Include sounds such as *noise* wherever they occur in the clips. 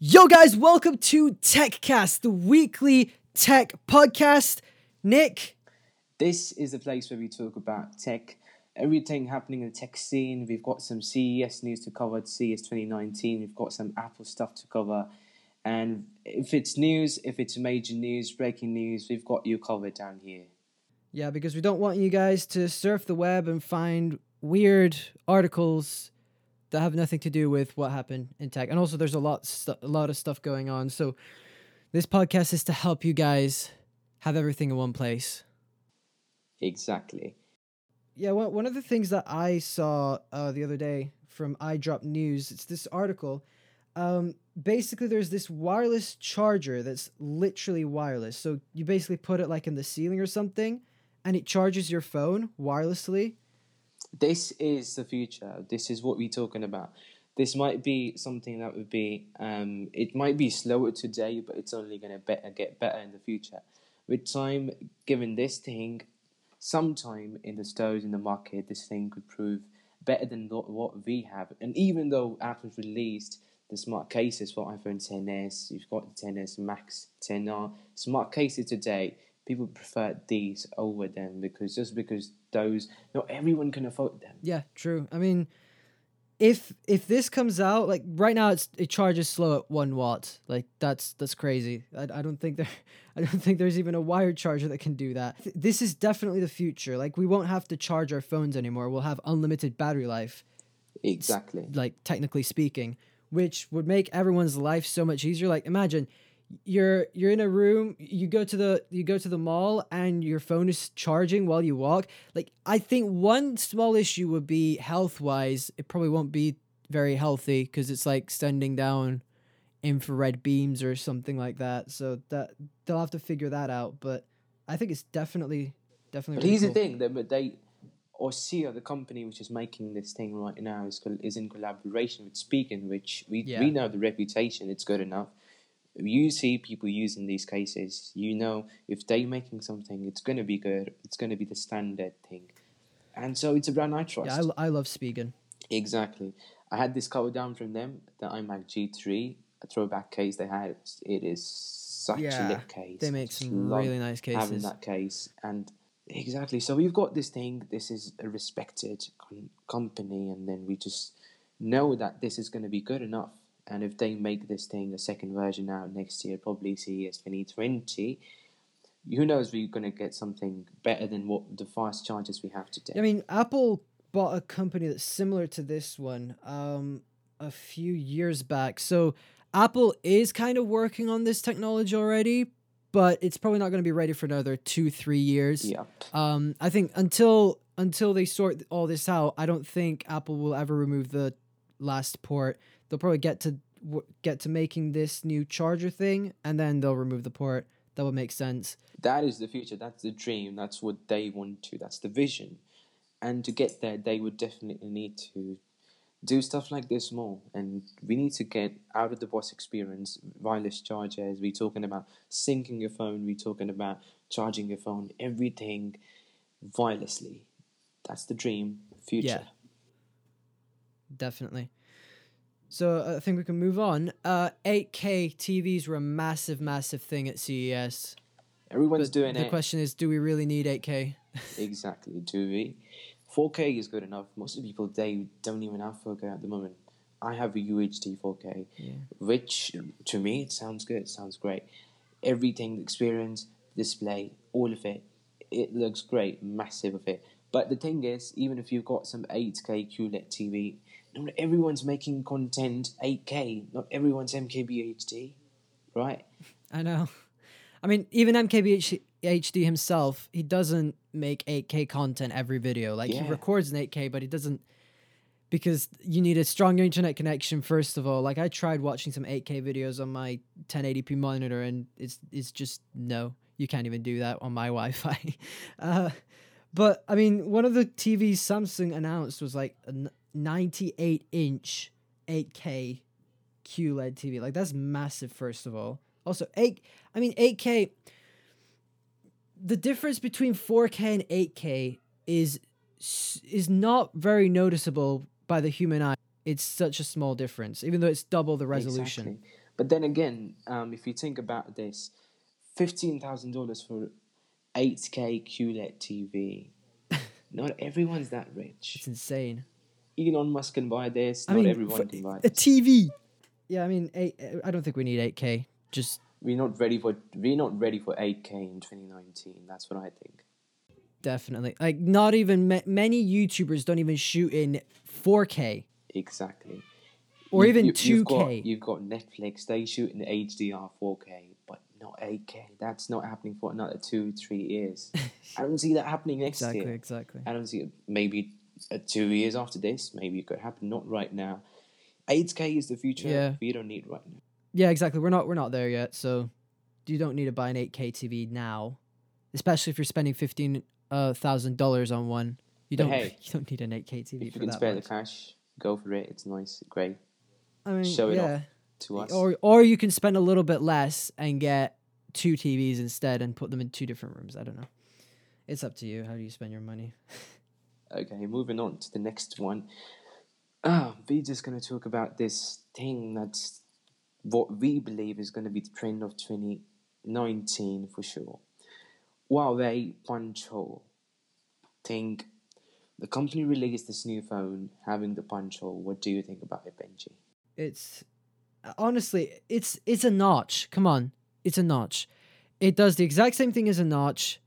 Yo, guys, welcome to TechCast, the weekly tech podcast. Nick, This is the place where we talk about tech, everything happening in the tech scene. We've got some CES news to cover, CES 2019. We've got some Apple stuff to cover. And if it's news, if it's major news, breaking news, we've got you covered down here. yeah, because we don't want you guys to surf the web and find weird articles that have nothing to do with what happened in tech. And also, there's a lot, stu- a lot of stuff going on. So, this podcast is to help you guys have everything in one place. Exactly. Yeah, one, one of the things that I saw uh, the other day from iDrop News, it's this article. Um, basically, there's this wireless charger that's literally wireless. So you basically put it like in the ceiling or something, and it charges your phone wirelessly. This is the future. This is what we're talking about. This might be something that would be, um, it might be slower today, but it's only going to better, get better in the future. With time, given this thing, sometime in the stores in the market, this thing could prove better than what we have. And even though Apple's released the smart cases for iPhone 10s, you've got the 10s Max, 10R, smart cases today, people prefer these over them because just because those, not everyone can afford them. Yeah, true. I mean, if if this comes out like right now, it's it charges slow at one watt. Like that's that's crazy. I, I don't think there, *laughs* I don't think there's even a wired charger that can do that. Th- This is definitely the future. Like we won't have to charge our phones anymore. We'll have unlimited battery life. Exactly. like technically speaking, which would make everyone's life so much easier. Like imagine you're you're in a room, you go to the you go to the mall and your phone is charging while you walk. Like I think one small issue would be health wise, it probably won't be very healthy because it's like sending down infrared beams or something like that. So that they'll have to figure that out. But I think it's definitely definitely. But really here's cool. the thing: that they, or Ossia, the company which is making this thing right now, is is in collaboration with Spigen, which we Yeah. we know the reputation; it's good enough. You see people using these cases, you know if they're making something, it's gonna be good. It's gonna be the standard thing, and so it's a brand I trust. Yeah, I, I love Spigen. Exactly. I had this cover down from them, the iMac G3, a throwback case they had. It is such a Yeah, lit case. They make some love really nice cases. having that case and exactly so we've got this thing this is a respected com- company and then we just know that this is going to be good enough and if they make this thing a second version out next year probably CES 2020 who knows we're going to get something better than what the fast chargers we have today I mean, Apple bought a company that's similar to this one um, a few years back. So Apple is kind of working on this technology already, but it's probably not going to be ready for another two, three years. yep Um, I think until until they sort all this out, I don't think Apple will ever remove the last port. They'll probably get to w- get to making this new charger thing, and then they'll remove the port. That would make sense. that is the future that's the dream that's what they want to that's the vision and to get there they would definitely need to do stuff like this more and we need to get out of the box experience wireless chargers we're talking about syncing your phone we're talking about charging your phone everything wirelessly that's the dream future Yeah. Definitely. So uh, I think we can move on. Uh, 8K TVs were a massive, massive thing at CES. everyone's But doing the it The question is, do we really need 8K? *laughs* Exactly, do we? 4K is good enough. Most of the people they don't even have 4K at the moment. I have a UHD 4K, Yeah. which to me it sounds good. It sounds great. Everything, the experience, display, all of it, it looks great. Massive of it. But the thing is, even if you've got some 8K QLED TV, not everyone's making content 8K. Not everyone's MKBHD, right? I know. I mean, even MKBHD himself, he doesn't make 8K content every video. Like he records in 8K, but he doesn't because you need a strong internet connection first of all. Like I tried watching some 8K videos on my 1080p monitor and it's it's just no. You can't even do that on my *laughs* Wi-Fi. uh, but I mean, one of the TVs Samsung announced was like 98 inch 8K QLED TV. Like that's massive first of all. Also, 8 I mean 8K the difference between 4K and 8K is is not very noticeable by the human eye. It's such a small difference even though it's double the resolution. Exactly. But then again, um, if you think about this, fifteen thousand dollars for eight K QLED TV. *laughs* Not everyone's that rich. It's insane. Elon Musk can buy this. I Not mean, everyone can buy a. TV. Yeah, I mean, eight, I don't think we need 8K. Just we're not ready for we're not ready for eight K in twenty nineteen. That's what I think. definitely like not even ma- many YouTubers don't even shoot in 4K Exactly. or You- even you- 2K. You've got, you've got Netflix. They shoot in HDR 4K, but not 8K. That's not happening for another two, three years. *laughs* I don't see that happening next exactly, year. exactly. Exactly. I don't see it. Maybe uh, two years after this, maybe it could happen. Not right now. 8K is the future. Yeah. We don't need right now. Yeah, exactly. We're not we're not there yet, so you don't need to buy an 8K TV now, especially if you're spending fifteen uh, thousand dollars on one. You But don't hey, *laughs* you don't need an 8K TV If you can that spare much. the cash, go for it. It's nice, great I mean, show it off to us. Or or you can spend a little bit less and get two TVs instead and put them in two different rooms. I don't know. It's up to you. How do you spend your money? *laughs* Okay, moving on to the next one. Ah, we're just to talk about this thing that's what we believe is to be the trend of 2019 for sure. Huawei punch hole. Think the company released this new phone having the punch hole. What do you think about it, Benji? It's honestly, it's it's a notch. Come on, it's a notch. It does the exact same thing as a notch,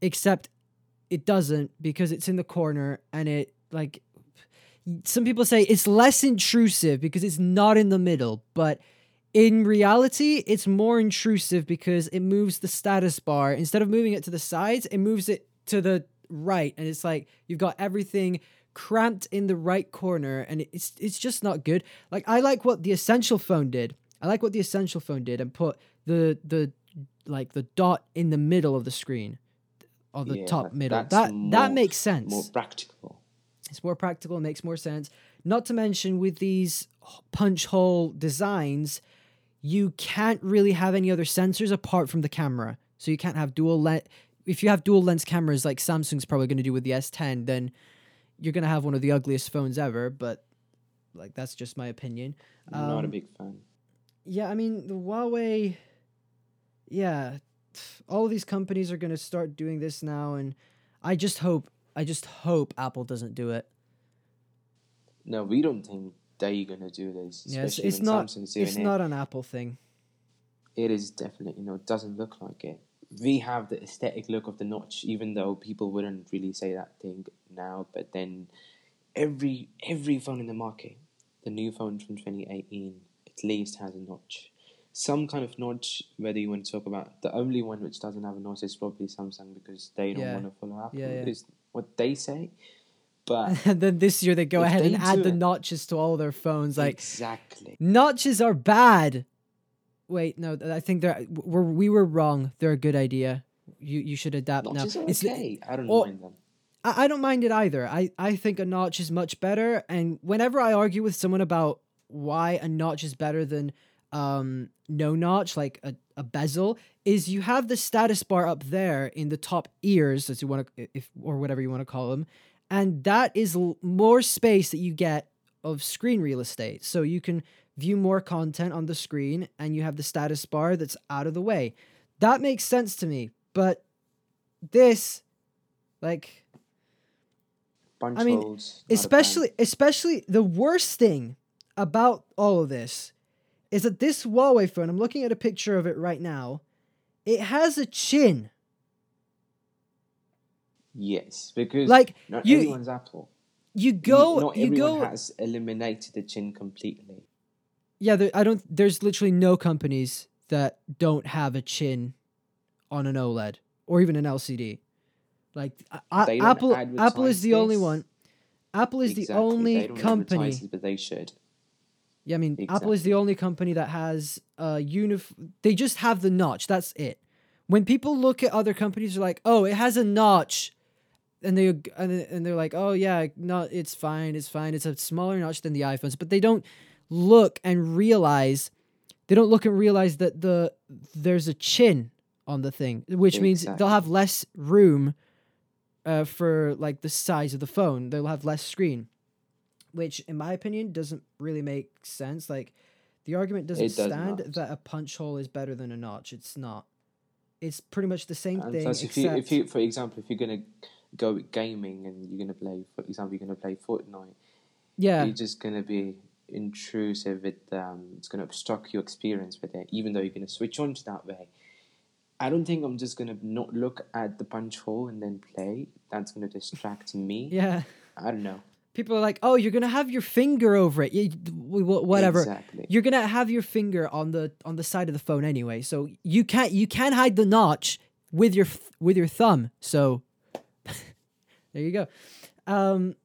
except it doesn't because it's in the corner and it like. Some people say it's less intrusive because it's not in the middle, but in reality, it's more intrusive because it moves the status bar. Instead of moving it to the sides, it moves it to the right. And it's like you've got everything cramped in the right corner and it's it's just not good. Like I like what the essential phone did. I like what the essential phone did and put the the like the dot in the middle of the screen or the Yeah, top middle. That that makes sense. More practical. It's more practical, it makes more sense. Not to mention, with these punch hole designs, you can't really have any other sensors apart from the camera. So you can't have dual lens. If you have dual lens cameras like Samsung's probably going to do with the S10, then you're going to have one of the ugliest phones ever. But like that's just my opinion. I'm not a Um, big fan. Yeah, I mean the Huawei. Yeah, all of these companies are going to start doing this now, and I just hope, I just hope Apple doesn't do it. No, we don't think they're gonna do this. Yes, especially it's not. Samsung's doing It's it. not an Apple thing. It is definitely, you know, it doesn't look like it. We have the aesthetic look of the notch, even though people wouldn't really say that thing now. But then, every every phone in the market, the new phone from 2018, at least has a notch, some kind of notch. Whether you want to talk about the only one which doesn't have a notch is probably Samsung because they don't Yeah. want to follow Apple. Yeah, yeah. Is what they say. But *laughs* and then this year they go ahead and add the it- notches to all their phones. Like exactly, notches are bad. Wait, no, I think they're we're, we were wrong. They're a good idea. You you should adapt notches now. are It's okay. I don't or- mind them. I, I don't mind it either. I, I think a notch is much better. And whenever I argue with someone about why a notch is better than um, no notch, like a, a bezel, is you have the status bar up there in the top ears, as you want to, if or whatever you want to call them, and that is l- more space that you get of screen real estate. So you can view more content on the screen, and you have the status bar that's out of the way. That makes sense to me. But this, like, Punch I mean, holes, not a fan. especially especially the worst thing about all of this is that this Huawei phone, I'm looking at a picture of it right now, it has a chin. Yes, because Like not you- everyone's Apple. you You- go not you everyone go has eliminated the chin completely. Yeah, there, I don't there's literally no companies that don't have a chin on an OLED or even an LCD. Like I- I- They don't Apple Apple is the only one. Apple is Exactly, the only company but they should. Yeah, I mean, Apple is the only company that has a unif. They just have the notch. That's it. When people look at other companies, they're like, "Oh, it has a notch," and they and and they're like, "Oh yeah, no, it's fine. It's fine. It's a smaller notch than the iPhones." But they don't look and realize. They don't look and realize that the there's a chin on the thing, which means they'll have less room uh, for like the size of the phone. They'll have less screen which in my opinion doesn't really make sense like The argument doesn't does stand not. that a punch hole is better than a notch. It's not. It's pretty much the same And thing. plus, if you, if you, for example, if you're gonna go with gaming and you're gonna play, for example, you're gonna play Fortnite, yeah, you're just gonna be intrusive. It um, it's gonna obstruct your experience with it, even though you're gonna switch on to that way. I don't think I'm just gonna not look at the punch hole and then play. That's gonna distract me. *laughs* yeah. I don't know. People are like, "Oh, you're gonna have your finger over it, you, wh- wh- whatever." Exactly. You're gonna have your finger on the on the side of the phone anyway, so you can't you can hide the notch with your with your thumb. So *laughs* there you go. Um,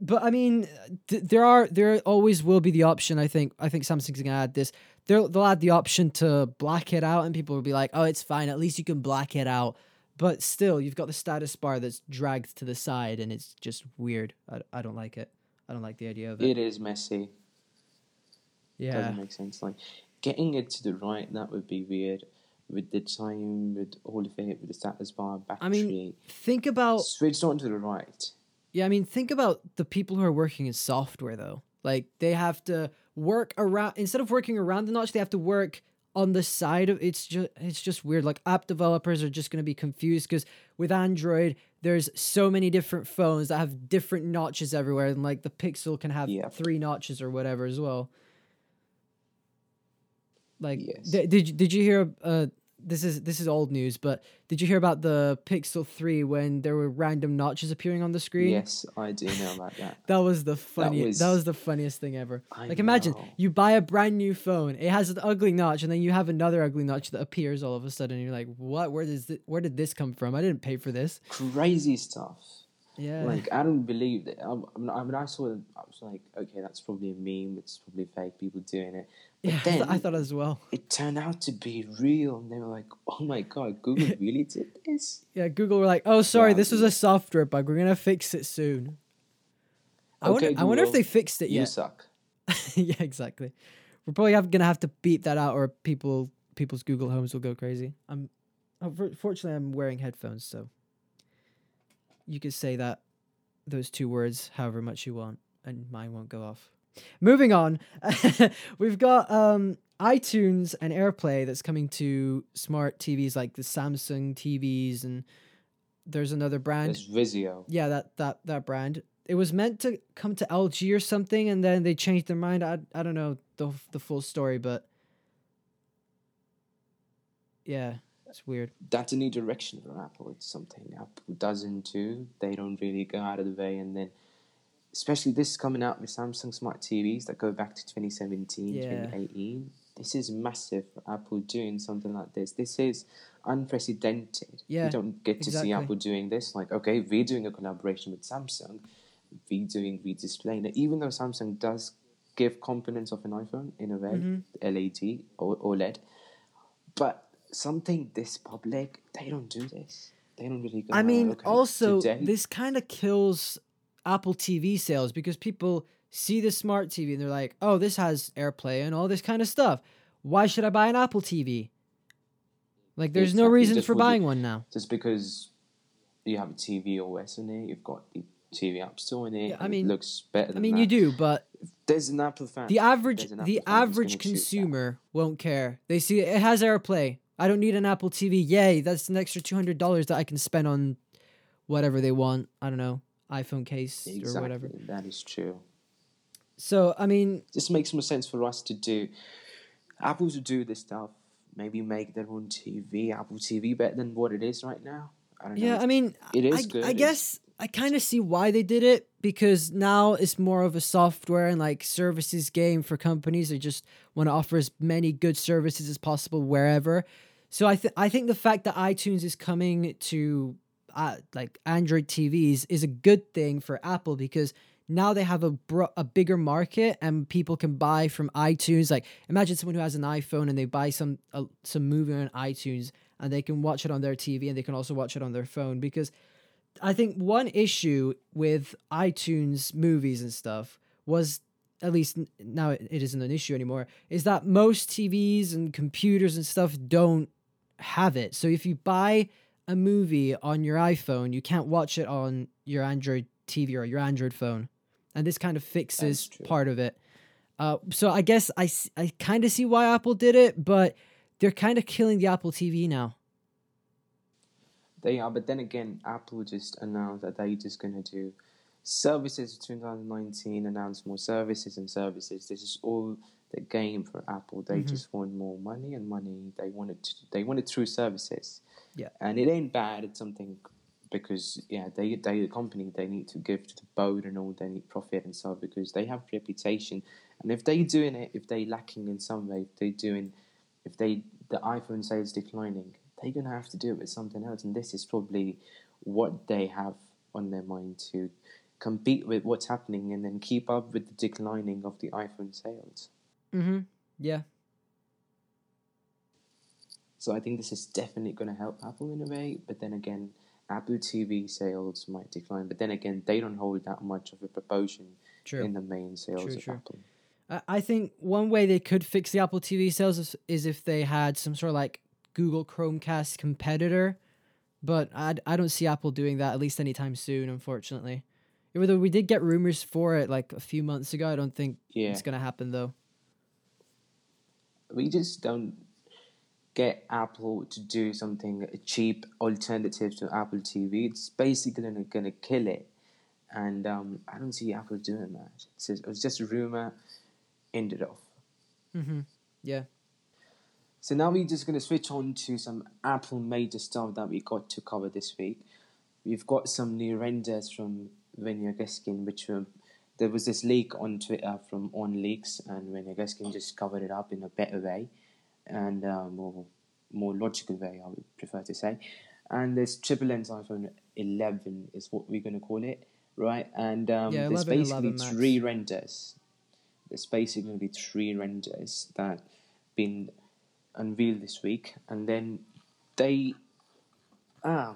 but I mean, th- there are there always will be the option. I think I think Samsung's gonna add this. They'll they'll add the option to black it out, and people will be like, "Oh, it's fine. At least you can black it out." But still, you've got the status bar that's dragged to the side, and it's just weird. I, I don't like it. I don't like the idea of it. It is messy. yeah. Doesn't make sense. Like getting it to the right, that would be weird. With the time, with all of it, with the status bar, battery. I mean, think about switched on to the right. yeah. I mean, think about the people who are working in software though. Like they have to work around instead of working around the notch, they have to work on the side of. It's just it's just weird. Like app developers are just gonna be confused because with Android, there's so many different phones that have different notches everywhere, and like the Pixel can have Yep. three notches or whatever as well. Like, Yes. th- did you- did you hear? Uh, this is this is old news, but did you hear about the Pixel Three when there were random notches appearing on the screen? Yes, I do know about that. *laughs* That was the funniest. That was, was- the funniest thing ever. I like imagine know. you buy a brand new phone, it has an ugly notch, and then you have another ugly notch that appears all of a sudden, and you're like, "What? Where does this, Where did this come from? I didn't pay for this." Crazy stuff. Yeah. Like I don't believe that. I, I mean, I mean, I saw it. I was like, okay, that's probably a meme. It's probably fake people doing it. But yeah. I then I thought as well. it turned out to be real, and they were like, oh my god, Google *laughs* really did this. Yeah. Google were like, "Oh, sorry, Yeah, this was a software bug. We're gonna fix it soon." I Okay, wonder. I wonder if they fixed it You yet. suck. *laughs* yeah, exactly. We're probably have, gonna have to beep that out, or people people's Google Homes will go crazy. I'm, fortunately, I'm wearing headphones, so you could say that those two words however much you want, and mine won't go off. Moving on, *laughs* we've got um, iTunes and AirPlay that's coming to smart TVs like the Samsung TVs, and there's another brand. It's Vizio. Yeah, that that that brand. It was meant to come to LG or something, and then they changed their mind. I I don't know the the full story, but yeah, it's weird. That's a new direction for Apple. It's something Apple doesn't do. They don't really go out of the way, and then, especially this coming out with Samsung smart TVs that go back to 2017, Yeah. 2018. This is massive for Apple doing something like this. This is unprecedented. Yeah, you don't get to see. Apple doing this. Like, okay, we're doing a collaboration with Samsung. we're doing we displaying it. Even though Samsung does give components of an iPhone in a way, Mhm. LED or OLED, but something this public, they don't do this. They don't really go. I "Oh, mean, okay, also today- this kind of kills Apple TV sales because people see the smart TV and they're like, "Oh, this has AirPlay and all this kind of stuff. Why should I buy an Apple TV?" Like, there's no Exactly, reason just for you- buying one now. just because you have a tvOS on it, you've got the TV App Store in it. Yeah, I mean- it looks better. I mean, that. you do, but There's an Apple fan. the average the Apple fan who's average gonna choose that. consumer won't care. They see it has AirPlay. I don't need an Apple TV. Yay, that's an extra two hundred dollars that I can spend on whatever they want. I don't know, iPhone case exactly, or whatever. That is true. So I mean, This makes more sense for us to do. Apple to do this stuff. Maybe make their own TV, Apple TV, better than what it is right now. I don't know. yeah, I mean, It is I, good, I guess I kind of see why they did it because now it's more of a software and like services game for companies. They just want to offer as many good services as possible wherever. So I th- I think the fact that iTunes is coming to uh, like Android TVs is a good thing for Apple because now they have a bro- a bigger market and people can buy from iTunes. Like imagine someone who has an iPhone and they buy some uh, some movie on iTunes and they can watch it on their TV and they can also watch it on their phone because I think one issue with iTunes movies and stuff was at least now it isn't an issue anymore is that most TVs and computers and stuff don't have it. So if you buy a movie on your iPhone, you can't watch it on your Android TV or your Android phone. And this kind of fixes part of it. Uh, so I guess I, I kind of see why Apple did it, but they're kind of killing the Apple TV now. They are, but then again, Apple just announced that they're just going to do services for 2019, announce more services and services. This is all the game for Apple. They Mhm. just want more money and money. They want it. To, they want it through services. Yeah. and it ain't bad. It's something because yeah, they they the company they need to give to the board and all. They need profit and stuff because they have reputation. And if they're doing it, if they're lacking in some way, if they doing, if they the iPhone sales declining, they're gonna have to do it with something else. And this is probably what they have on their mind to compete with what's happening and then keep up with the declining of the iPhone sales. Mm-hmm. Yeah. So I think this is definitely going to help Apple in a way. But then again, Apple TV sales might decline. But then again, they don't hold that much of a proportion True. in the main sales True, of true. Apple. I- I think one way they could fix the Apple TV sales is, is if they had some sort of like Google Chromecast competitor, but I, I don't see Apple doing that at least anytime soon, unfortunately. Even though we did get rumors for it like a few months ago, I don't think Yeah, it's gonna happen though. we just don't get Apple to do something a cheap alternative to Apple TV. It's basically going to kill it. And um, I don't see Apple doing that. It's just, it was just a rumor, ended off. Mm-hmm. Yeah. So now we're just going to switch on to some Apple major stuff that we got to cover this week. We've got some new renders from Venya Geskin, which um, there was this leak on Twitter from OnLeaks, and Venya Geskin just covered it up in a better way and uh, more more logical way, I would prefer to say. And this triple lens iPhone 11 is what we're going to call it, right? And um, Yeah, there's 11, basically 11 three renders. There's basically going to be three renders that been unveiled this week, and then they ah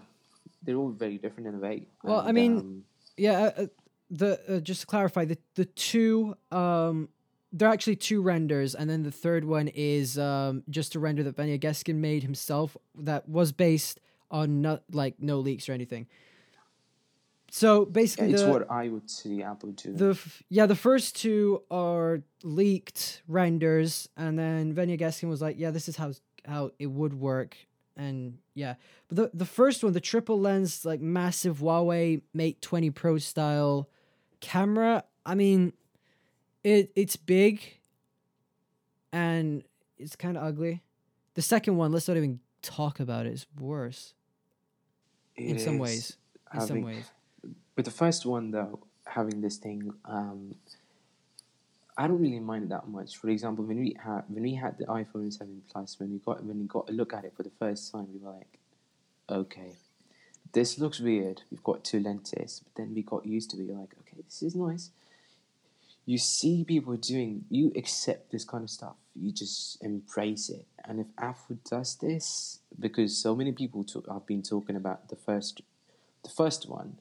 they're all very different in a way. Well, I mean, um, Yeah, uh, uh, the uh, just to clarify, the the two um they're actually two renders, and then the third one is um just a render that Vanya Geskin made himself that was based on not like no leaks or anything. So yeah, basically, it's the, what I would see Apple do. the f- yeah the first two are leaked renders, and then Vanya Geskin was like, yeah, this is how how it would work, and yeah, but the the first one, the triple lens like massive Huawei Mate 20 Pro style camera, I mean, it it's big, and it's kind of ugly. The second one, let's not even talk about it. It's worse in some ways. In some ways, With the first one though, having this thing, um, I don't really mind that much. For example, when we had when we had the iPhone Seven Plus, when we got when we got a look at it for the first time, we were like, okay, this looks weird. We've got two lenses, but then we got used to it. You're like, okay, this is nice. You see people doing, you accept this kind of stuff. You just embrace it. And if Apple does this, because so many people talk, have been talking about the first, the first one,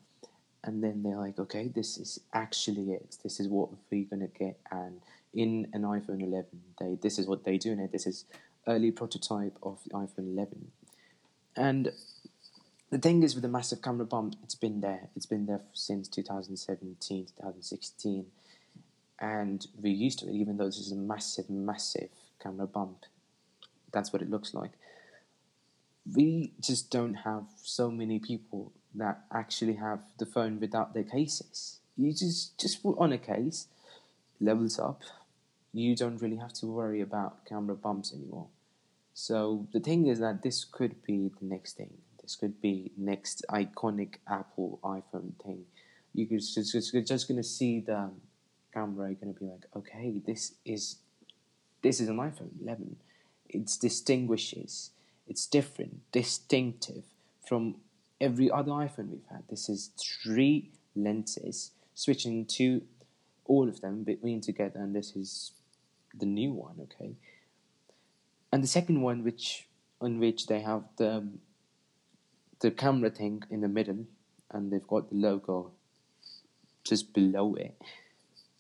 and then they're like, okay, this is actually it. This is what we're gonna get. And in an iPhone 11, they this is what they do it. This is early prototype of the iPhone 11, and the thing is with the massive camera bump, it's been there. It's been there since 2017, 2016, and we're used to it. Even though this is a massive, massive camera bump, that's what it looks like. We just don't have so many people that actually have the phone without their cases. You just just put on a case, levels up. You don't really have to worry about camera bumps anymore. So the thing is that this could be the next thing. This could be next iconic Apple iPhone thing. You could just, just, just gonna see the camera. You're gonna be like, okay, this is this is an iPhone 11. It distinguishes. It's different, distinctive from every other iPhone we've had. This is three lenses switching to all of them between together, and this is the new one. Okay and the second one which on which they have the the camera thing in the middle and they've got the logo just below it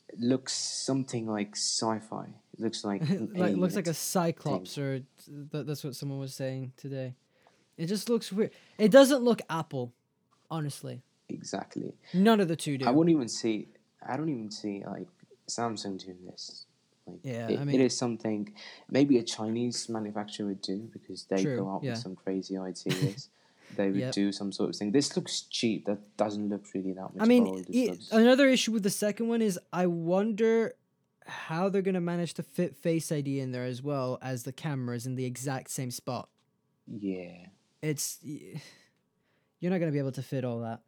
it looks something like sci-fi it looks like *laughs* like looks like a cyclops or th- that's what someone was saying today it just looks weird it doesn't look apple honestly exactly none of the two do i wouldn't even see i don't even see like samsung doing this Like, Yeah, it, I mean- it is something maybe a Chinese manufacturer would do because they True, go out yeah. with some crazy *laughs* ideas. they would Yep. do some sort of thing. This looks cheap. That doesn't look really that much I mean. It looks- another issue with the second one is I wonder how they're gonna manage to fit Face ID in there as well as the cameras in the exact same spot. yeah. It's you're not gonna be able to fit all that.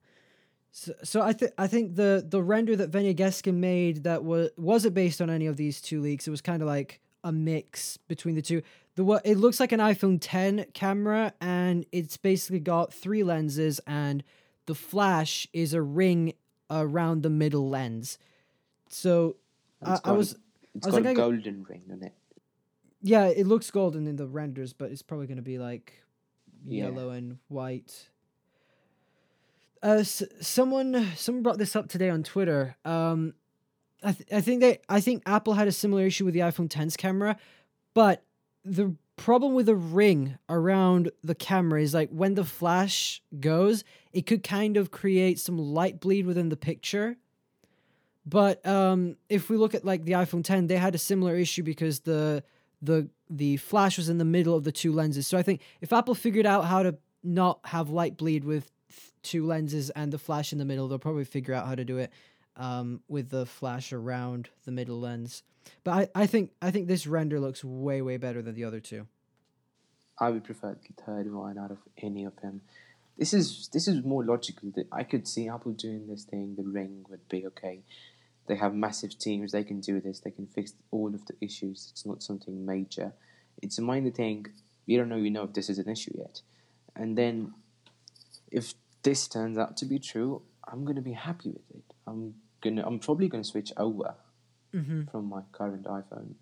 So, so I think I think the the render that Venya Geskin made that was wasn't based on any of these two leaks. It was kind of like a mix between the two. The what it looks like an iPhone 10 camera, and it's basically got three lenses, and the flash is a ring around the middle lens. So I, I was It's I was got like, a golden ring on it. yeah, it looks golden in the renders, but it's probably going to be like Yeah. yellow and white. Uh, s- someone someone brought this up today on Twitter. Um, I th- I think they I think Apple had a similar issue with the iPhone 10's camera, but the problem with the ring around the camera is like when the flash goes, it could kind of create some light bleed within the picture. But um, if we look at like the iPhone 10, they had a similar issue because the the the flash was in the middle of the two lenses. So I think if Apple figured out how to not have light bleed with th- two lenses and the flash in the middle, they'll probably figure out how to do it um, with the flash around the middle lens. But I, I think I think this render looks way way better than the other two. I would prefer the third one out of any of them. This is this is more logical. I could see Apple doing this thing. The ring would be okay. They have massive teams. They can do this. They can fix all of the issues. It's not something major. It's a minor thing. We don't know. We know if this is an issue yet. And then, if this turns out to be true, I'm gonna be happy with it. I'm gonna. I'm probably gonna switch over Mm-hmm. from my current iPhone.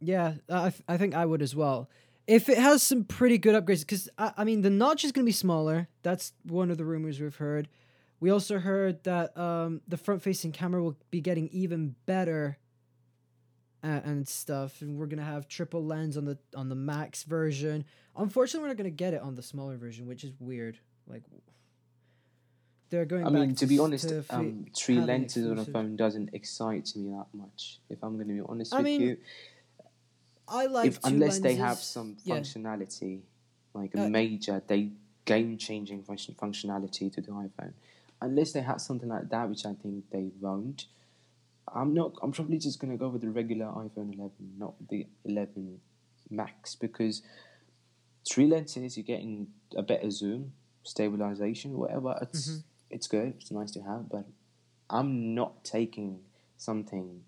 Yeah, I, th- I think I would as well. If it has some pretty good upgrades, because I, I mean, the notch is going to be smaller. That's one of the rumors we've heard. We also heard that um, the front facing camera will be getting even better uh, and stuff. And we're going to have triple lens on the on the max version. Unfortunately, we're not going to get it on the smaller version, which is weird. Like, they're going I mean, to be honest, to um, three lenses on a phone doesn't excite me that much. If I'm going to be honest I with mean, you, I like if unless they have lenses. some Yeah. functionality, like a Uh, major, they game-changing function- functionality to the iPhone, unless they have something like that, which I think they won't. I'm not. I'm probably just going to go with the regular iPhone 11, not the 11 Max, because three lenses, you're getting a better zoom, stabilization, whatever. It's Mm-hmm. it's good. It's nice to have, but I'm not taking something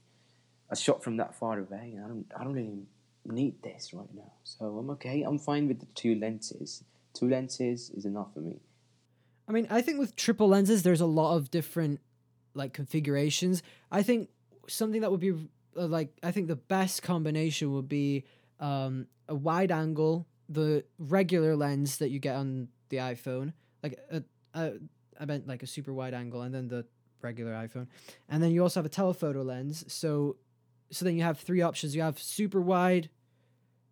a shot from that far away. I don't. I don't really need this right now. So I'm okay. I'm fine with the two lenses. Two lenses is enough for me. I mean, I think with triple lenses, there's a lot of different like configurations. I think something that would be uh, like I think the best combination would be um, a wide angle, the regular lens that you get on the iPhone, like a, a, I meant like a super wide angle, and then the regular iPhone, and then you also have a telephoto lens. So, so then you have three options. You have super wide,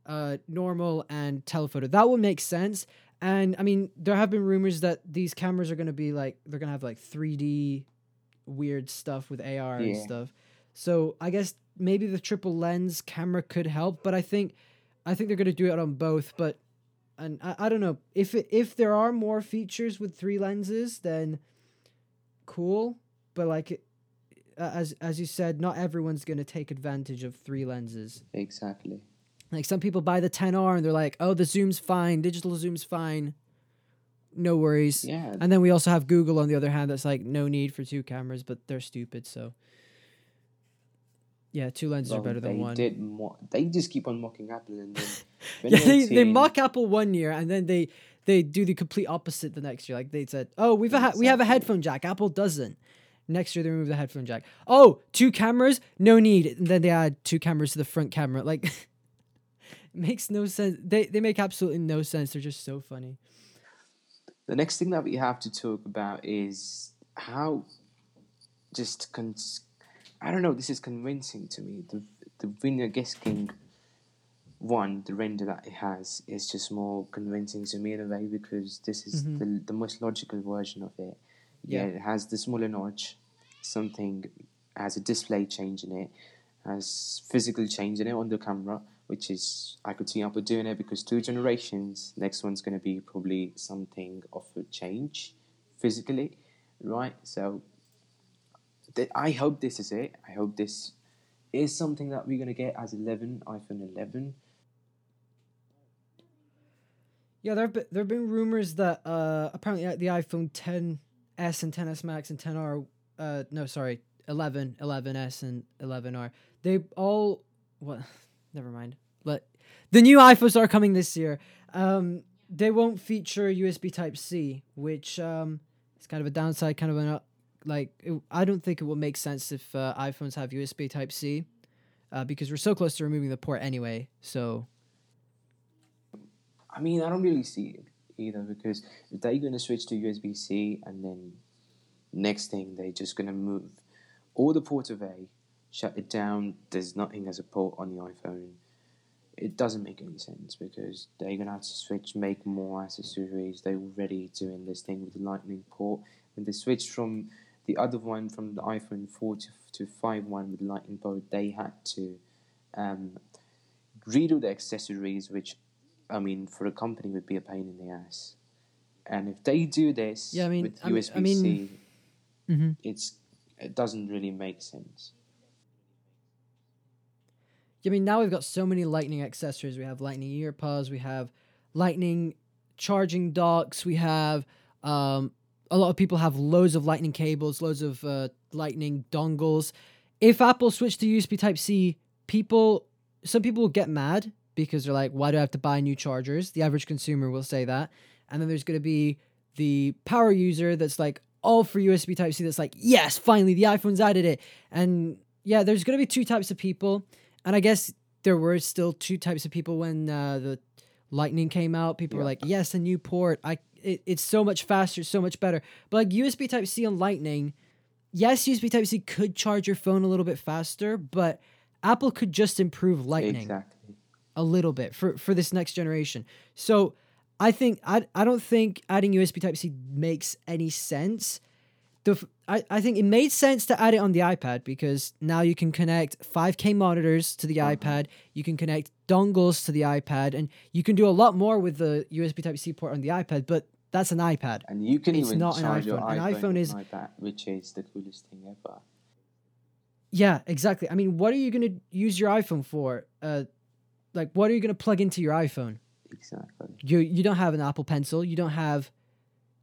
uh, normal, and telephoto. That would make sense. And I mean, there have been rumors that these cameras are going to be like they're going to have like 3D weird stuff with AR and stuff. So I guess maybe the triple lens camera could help, but I think I think they're going to do it on both. But and I, I don't know if it, if there are more features with three lenses, then cool. But like it, as as you said, not everyone's going to take advantage of three lenses. Exactly. Like some people buy the 10R and they're like, "Oh, the zoom's fine, digital zoom's fine, no worries." Yeah. And then we also have Google on the other hand that's like, "No need for two cameras," but they're stupid, so yeah, two lenses are better than they one. Did mo- they just keep on mocking Apple and then *laughs* yeah, they, they mock Apple one year and then they they do the complete opposite the next year. Like they said, "Oh, we've a ha- we have a headphone jack." Apple doesn't. Next year they remove the headphone jack. Oh, two cameras, no need. And then they add two cameras to the front camera. Like *laughs* makes no sense. They they make absolutely no sense. They're just so funny. The next thing that we have to talk about is how just I don't know. This is convincing to me. The the Venya Geskin one, the render that it has, is just more convincing to me in a way because this is Mhm. the the most logical version of it. Yeah, Yeah. it has the smaller notch, something has a display change in it, has physical change in it on the camera, which is I could see Apple doing it because two generations. Next one's going to be probably something of a change physically, right? So th- I hope this is it. I hope this is something that we're going to get as 11 iPhone 11. Yeah, there have been, there have been rumors that uh, apparently uh, the iPhone 10s and 10s Max and 10R, uh, no, sorry, 11, 11s and 11R, they all, what, never mind. But the new iPhones are coming this year. Um, they won't feature USB Type C, which um, is kind of a downside, kind of an, uh, like, it, I don't think it will make sense if uh, iPhones have USB Type C uh, because we're so close to removing the port anyway. So I mean, I don't really see it either because if they're going to switch to USB C and then next thing they're just going to move all the ports away, shut it down, there's nothing as a port on the iPhone. It doesn't make any sense because they're going to have to switch, make more accessories. They're already doing this thing with the Lightning port. When they switched from the other one, from the iPhone 4 to, to 5 one with Lightning port, they had to um, redo the accessories, which I mean, for a company would be a pain in the ass. And if they do this Yeah, I mean- with USB I mean- C, Mhm. it's it doesn't really make sense. I mean, now we've got so many Lightning accessories. We have Lightning earpods. We have Lightning charging docks. We have um, a lot of people have loads of Lightning cables, loads of uh, Lightning dongles. If Apple switched to USB Type C, people, some people will get mad because they're like, "Why do I have to buy new chargers?" The average consumer will say that, and then there's going to be the power user that's like all for USB Type C. That's like, "Yes, finally, the iPhone's added it." And yeah, there's going to be two types of people. And I guess there were still two types of people when uh, the Lightning came out. People were like, "Yes, a new port. I it, it's so much faster, so much better." But like USB Type C on Lightning, yes, USB Type C could charge your phone a little bit faster, but Apple could just improve Lightning Exactly. a little bit for for this next generation. So I think I I don't think adding USB Type C makes any sense. The I, I think it made sense to add it on the iPad because now you can connect 5K monitors to the Uh-huh. iPad, you can connect dongles to the iPad, and you can do a lot more with the USB Type C port on the iPad. But that's an iPad. And you can It's even not an charge your iPhone. An iPhone, iPhone is- iPad, which is the coolest thing ever. Yeah, exactly. I mean, what are you gonna use your iPhone for? Uh, like, what are you gonna plug into your iPhone? Exactly. you you don't have an Apple Pencil. You don't have.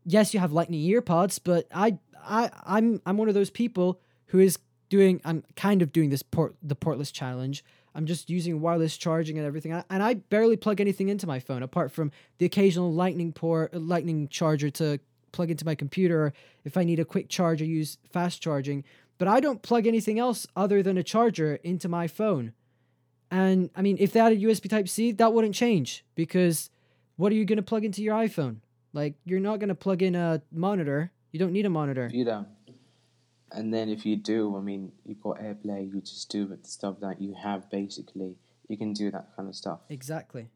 Yes, you have Lightning earpods, but I I I'm I'm one of those people who is doing. I'm kind of doing this port the portless challenge. I'm just using wireless charging and everything, and I barely plug anything into my phone apart from the occasional Lightning port, Lightning charger to plug into my computer. If I need a quick charge, I use fast charging. But I don't plug anything else other than a charger into my phone. And I mean, if they added USB Type C, that wouldn't change because what are you going to plug into your iPhone? Like, you're not going to plug in a monitor. You don't need a monitor. You don't. And then if you do, I mean, you've got AirPlay. You just do with the stuff that you have. Basically, you can do that kind of stuff. Exactly.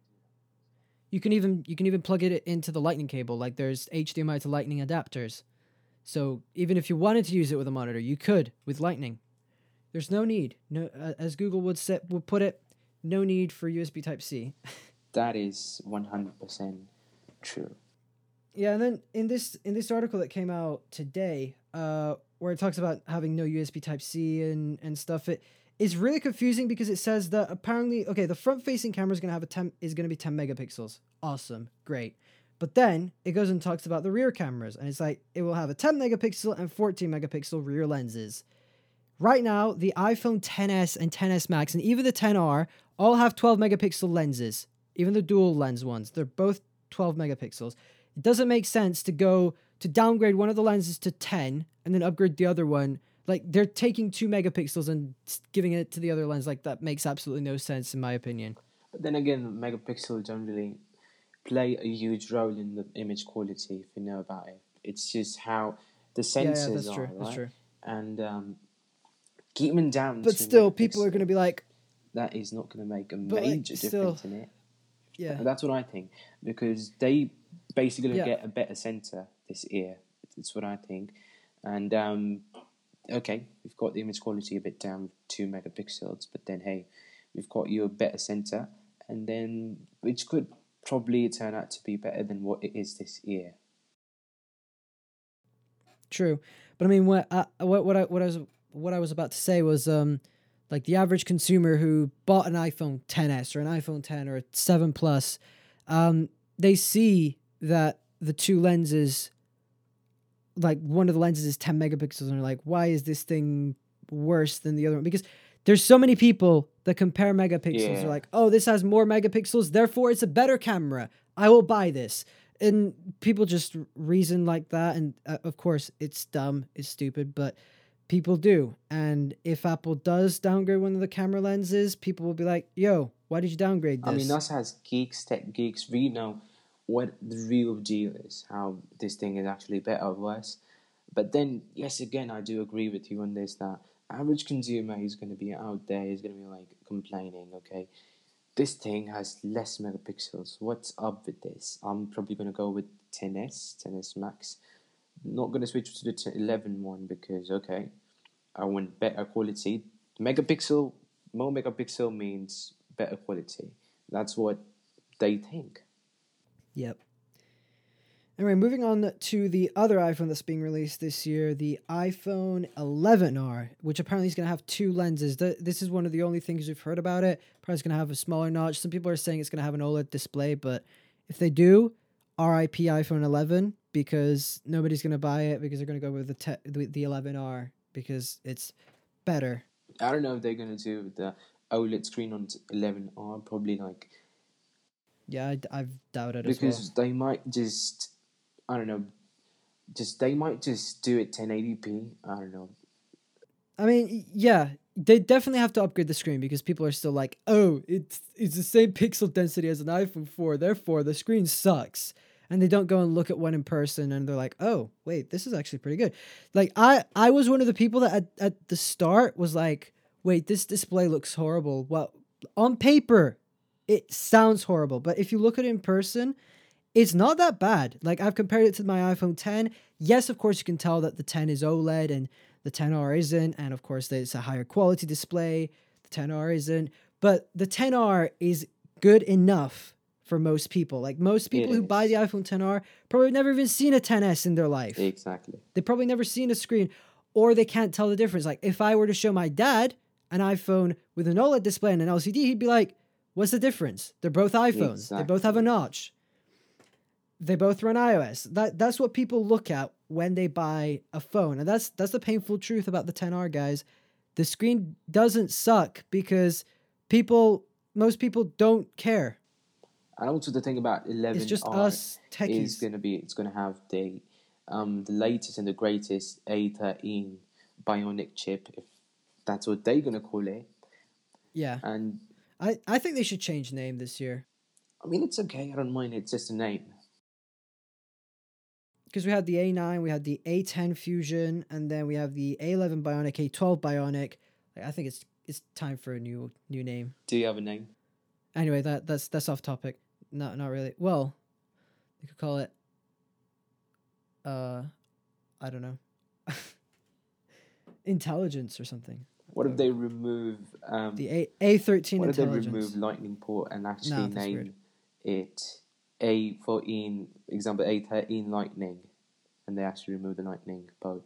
You can even you can even plug it into the lightning cable. Like there's HDMI to lightning adapters. So even if you wanted to use it with a monitor, you could with lightning. There's no need. No uh, as Google would set would put it, no need for USB type C. *laughs* That is one hundred percent true. Yeah, and then in this in this article that came out today, uh, where it talks about having no USB Type C and and stuff, it is really confusing because it says that apparently, okay, the front facing camera is gonna have a ten is gonna be ten megapixels. Awesome, great. But then it goes and talks about the rear cameras, and it's like it will have a 10 megapixel and 14 megapixel rear lenses. Right now, the iPhone 10s and 10s Max and even the 10R all have 12 megapixel lenses, even the dual lens ones. They're both 12 megapixels. It doesn't make sense to go to downgrade one of the lenses to 10 and then upgrade the other one. Like they're taking 2 megapixels and giving it to the other lens. Like that makes absolutely no sense in my opinion. But then again, megapixels don't really play a huge role in the image quality. If you know about it, it's just how the sensors yeah, that's are, true. right? That's true. And um, keep them down. But still, people are going to be like, That is not going to make a But, like, major still- difference in it. yeah, That's what I think because they basically Yeah. get a better center this year. It's what I think, and um, okay, we've got the image quality a bit down, two megapixels, but then hey, we've got you a better centre, and then which could probably turn out to be better than what it is this year. True, but I mean, what I, what what I what I was what I was about to say was um like the average consumer who bought an iPhone 10s or an iPhone 10 or a 7 Plus, um, they see that the two lenses, like one of the lenses is 10 megapixels, and they're like, why is this thing worse than the other one? Because there's so many people that compare megapixels. Yeah. They're like, oh, this has more megapixels, therefore it's a better camera. I will buy this. And people just reason like that. And uh, of course, it's dumb, it's stupid, but people do. And if Apple does downgrade one of the camera lenses, people will be like, yo, why did you downgrade this? I mean, us as geeks, tech geeks, we know what the real deal is, how this thing is actually better or worse. But then, yes, again, I do agree with you on this that average consumer is going to be out there, is going to be like complaining, okay, this thing has less megapixels. What's up with this? I'm probably going to go with 10s, 10s Max. Not going to switch to the 10, 11 one because, okay, I want better quality. Megapixel, more megapixel means better quality. That's what they think. Yep. Anyway, moving on to the other iPhone that's being released this year, the iPhone 11R, which apparently is going to have two lenses. Th- This is one of the only things we've heard about it. Probably going to have a smaller notch. Some people are saying it's going to have an OLED display, but if they do, RIP iPhone 11 because nobody's going to buy it because they're going to go with the te- the the 11R because it's better. I don't know if they're gonna do the OLED screen on 11R. Probably like Yeah, I, I've doubted as because they might just I don't know, just they might just do it 1080p. I don't know. I mean, yeah, they definitely have to upgrade the screen because people are still like, "Oh, it's it's the same pixel density as an iPhone 4, therefore the screen sucks." And they don't go and look at one in person and they're like, "Oh, wait, this is actually pretty good." Like I I was one of the people that at, at the start was like, "Wait, this display looks horrible." Well, on paper, it sounds horrible, but if you look at it in person, it's not that bad. Like I've compared it to my iPhone 10. Yes, of course you can tell that the 10 is OLED and the 10R isn't, and of course there's a higher quality display. The 10R isn't, but the 10R is good enough for most people. Like most people who buy the iPhone 10R probably never even seen a 10s in their life. Exactly. They probably never seen a screen, or they can't tell the difference. Like if I were to show my dad an iPhone with an OLED display and an LCD, he'd be like, "What's the difference? They're both iPhones. They both have a notch. They both run iOS. That that's what people look at when they buy a phone, and that's that's the painful truth about the 10R guys. The screen doesn't suck because people, most people don't care. And also the thing about 11R It's just us is techies. gonna be it's gonna have the um the latest and the greatest A13 Bionic chip, if that's what they're gonna call it. Yeah, And I I think they should change name this year. I mean it's okay. I don't mind. It's just a name. because we had the A9, we had the A10 Fusion, and then we have the A11 Bionic, A12 Bionic. Like, I think it's it's time for a new new name. Do you have a name? Anyway, that that's that's off topic. Not not really. Well, you could call it. Uh, I don't know. *laughs* Intelligence or something. What if they remove um The A A thirteen what if they remove lightning port and actually that's name it A14 example A13 lightning and they actually remove the lightning port.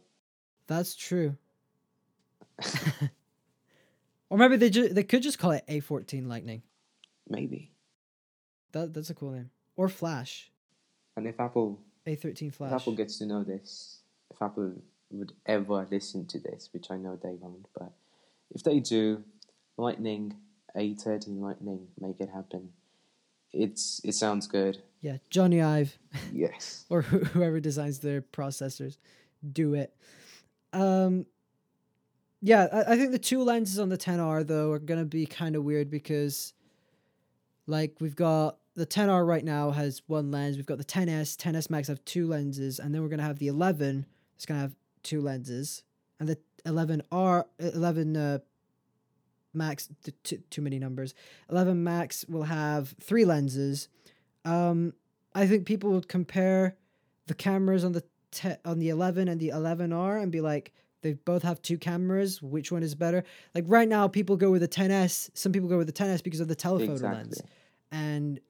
That's true. *laughs* or maybe they ju- they could just call it A fourteen Lightning. Maybe. That that's a cool name. Or Flash. And if Apple A thirteen Flash. if Apple gets to know this, if Apple would ever listen to this, which I know they won't, but if they do, Lightning, A13 Lightning, make it happen. It's it sounds good. Yeah, Jony Ive Yes. *laughs* or who- whoever designs their processors, do it. Um, yeah, I, I think the two lenses on the 10R though are gonna be kind of weird because, like, we've got the 10R right now has one lens. We've got the 10s, 10s Max have two lenses, and then we're gonna have the 11. It's gonna have two lenses, and the 11R, 11 uh, Max, t- t- too many numbers. 11 Max will have three lenses. Um, I think people would compare the cameras on the te- on the 11 and the 11R and be like, They both have two cameras. Which one is better? Like right now, people go with the 10s. Some people go with the 10s because of the telephoto exactly. lens, and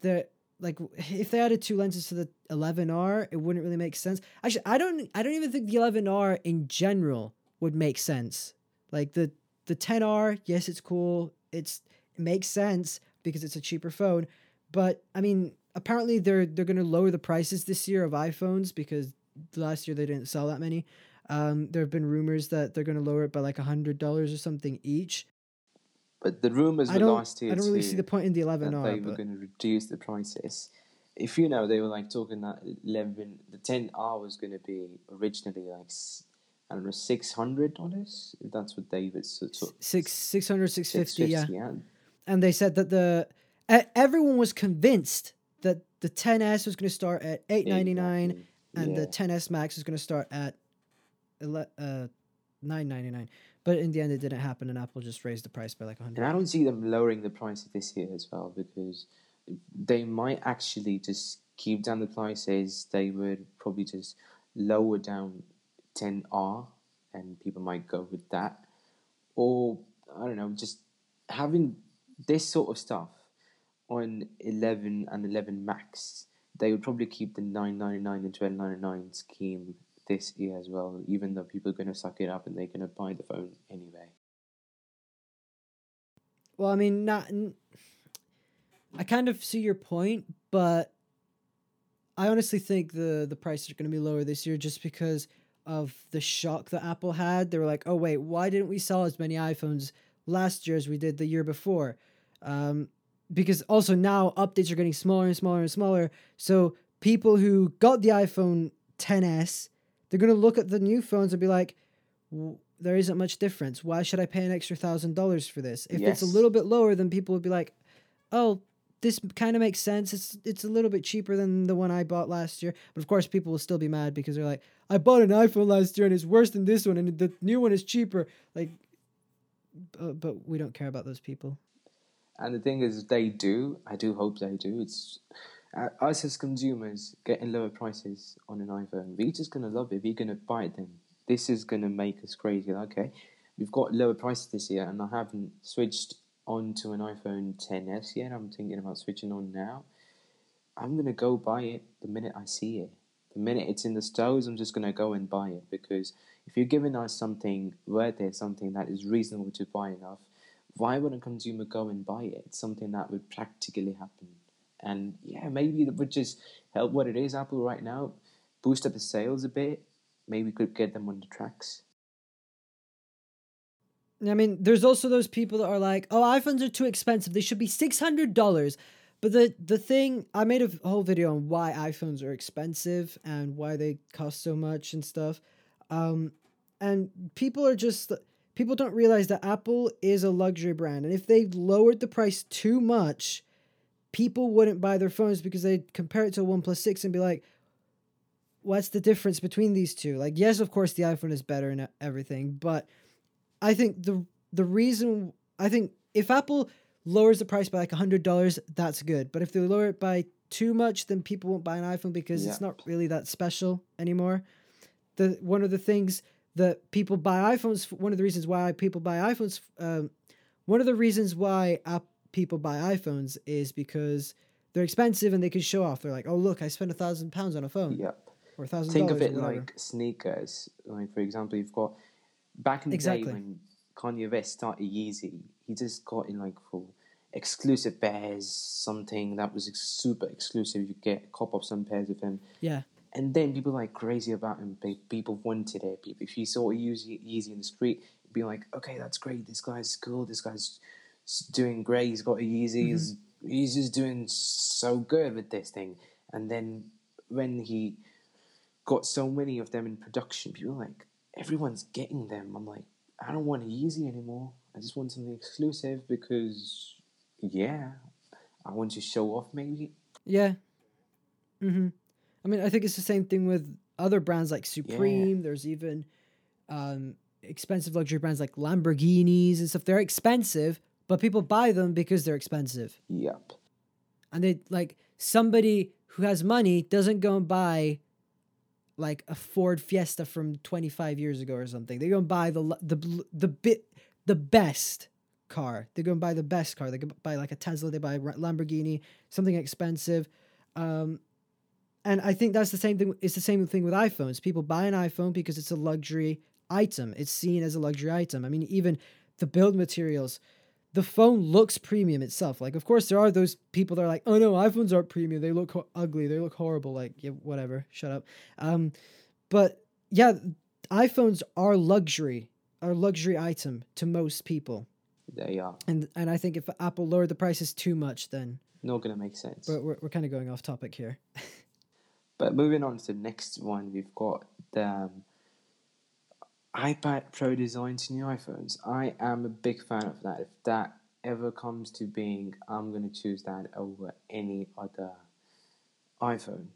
the like if they added two lenses to the 11R, it wouldn't really make sense. Actually, I don't I don't even think the 11R in general would make sense. Like the the 10R, yes, it's cool. It's it makes sense because it's a cheaper phone, but I mean, apparently they're they're going to lower the prices this year of iPhones because last year they didn't sell that many. Um, there have been rumors that they're going to lower it by like a hundred dollars or something each. But the rumors were last year I don't really see the point in the that 11R. they were but- going to reduce the prices. If you know, they were like talking that eleven, the ten R was going to be originally like I don't know six hundred dollars. If that's what David so, so, six 600 650 yeah yeah. and they said that the everyone was convinced that the 10s was going to start at 899 Exactly. and yeah. the 10s max was going to start at ele- uh 999 but in the end it didn't happen and apple just raised the price by like 100 And I don't see them lowering the price of this year as well because they might actually just keep down the prices. They would probably just lower down 10R and people might go with that. Or, I don't know, just having this sort of stuff on 11 and 11 Max, they would probably keep the 999 and 1299 scheme this year as well, even though people are going to suck it up and they're going to buy the phone anyway. well i mean not i kind of see your point but i honestly think the the prices are going to be lower this year just because of the shock that apple had. They were like oh wait why didn't we sell as many iphones last year as we did the year before? Um, because also now updates are getting smaller and smaller and smaller. So people who got the iphone 10s they're going to look at the new phones and be like there isn't much difference. Why should i pay an extra thousand dollars for this? If it's a little bit lower then people would be like oh this kind of makes sense. It's it's a little bit cheaper than the one i bought last year. But of course people will still be mad because they're like i bought an iphone last year and it's worse than this one and the new one is cheaper. Like uh, but we don't care about those people. And the thing is, they do. I do hope they do. It's uh, us as consumers getting lower prices on an iPhone. We're just gonna love it. We're gonna buy it. Then this is gonna make us crazy. Okay, we've got lower prices this year, and I haven't switched on to an iPhone 10s yet. I'm thinking about switching on now. I'm gonna go buy it the minute I see it. The minute it's in the stores, I'm just gonna go and buy it because if you're giving us something worth it, something that is reasonable to buy enough, why would a consumer go and buy it? It's something that would practically happen. And yeah, maybe that would just help what it is, Apple right now, boost up the sales a bit, maybe could get them on the tracks. I mean, there's also those people that are like, "Oh, iPhones are too expensive. They should be six hundred dollars." But the the thing, I made a whole video on why iPhones are expensive and why they cost so much and stuff. Um, and people are just people don't realize that Apple is a luxury brand, and if they lowered the price too much, people wouldn't buy their phones because they'd compare it to a OnePlus Six and be like, "What's the difference between these two? Like, yes, of course, the iPhone is better and everything, but I think the the reason I think if Apple lowers the price by like hundred dollars, that's good. But if they lower it by too much, then people won't buy an iPhone because it's not really that special anymore. The one of the things that people buy iPhones. One of the reasons why people buy iPhones. Um, one of the reasons why app people buy iPhones is because they're expensive and they can show off. They're like, oh look, I spent a thousand pounds on a phone Yep. or a thousand Think of it like sneakers. Like for example, you've got back in the Exactly. day when Kanye West started Yeezy, he just got in like for exclusive pairs, something that was super exclusive. You get a cop of some pairs of him, yeah, and then people like crazy about him. People wanted it. People, if you saw Yeezy, Yeezy in the street, you'd be like, okay, that's great. This guy's cool. This guy's doing great. He's got a Yeezy. He's, he's just doing so good with this thing. And then when he got so many of them in production, people were like, everyone's getting them. I'm like, I don't want a Yeezy anymore. I just want something exclusive because, yeah, I want to show off maybe. Yeah. Mm-hmm. I mean, I think it's the same thing with other brands like Supreme. There's even um, expensive luxury brands like Lamborghinis and stuff. They're expensive, but people buy them because they're expensive. Yep. And they like somebody who has money doesn't go and buy like a Ford Fiesta from 25 years ago or something. They go and buy the the the bit the best car. They go and buy the best car. They go buy like a Tesla. They buy a Lamborghini, something expensive. Um, and I think that's the same thing. It's the same thing with iPhones. People buy an iPhone because it's a luxury item. It's seen as a luxury item. I mean, even the build materials, the phone looks premium itself. Like, of course, there are those people that are like, "Oh no, iPhones aren't premium. They look ho- ugly. They look horrible." Like, yeah, whatever. Shut up. Um, but yeah, iPhones are luxury, are luxury item to most people. They are And and I think if Apple lowered the prices too much, then not gonna make sense. but we're we're kind of going off topic here. *laughs* But moving on to the next one, we've got the um, iPad Pro design to new iPhones. I am a big fan of that. If that ever comes to being, I'm going to choose that over any other iPhone.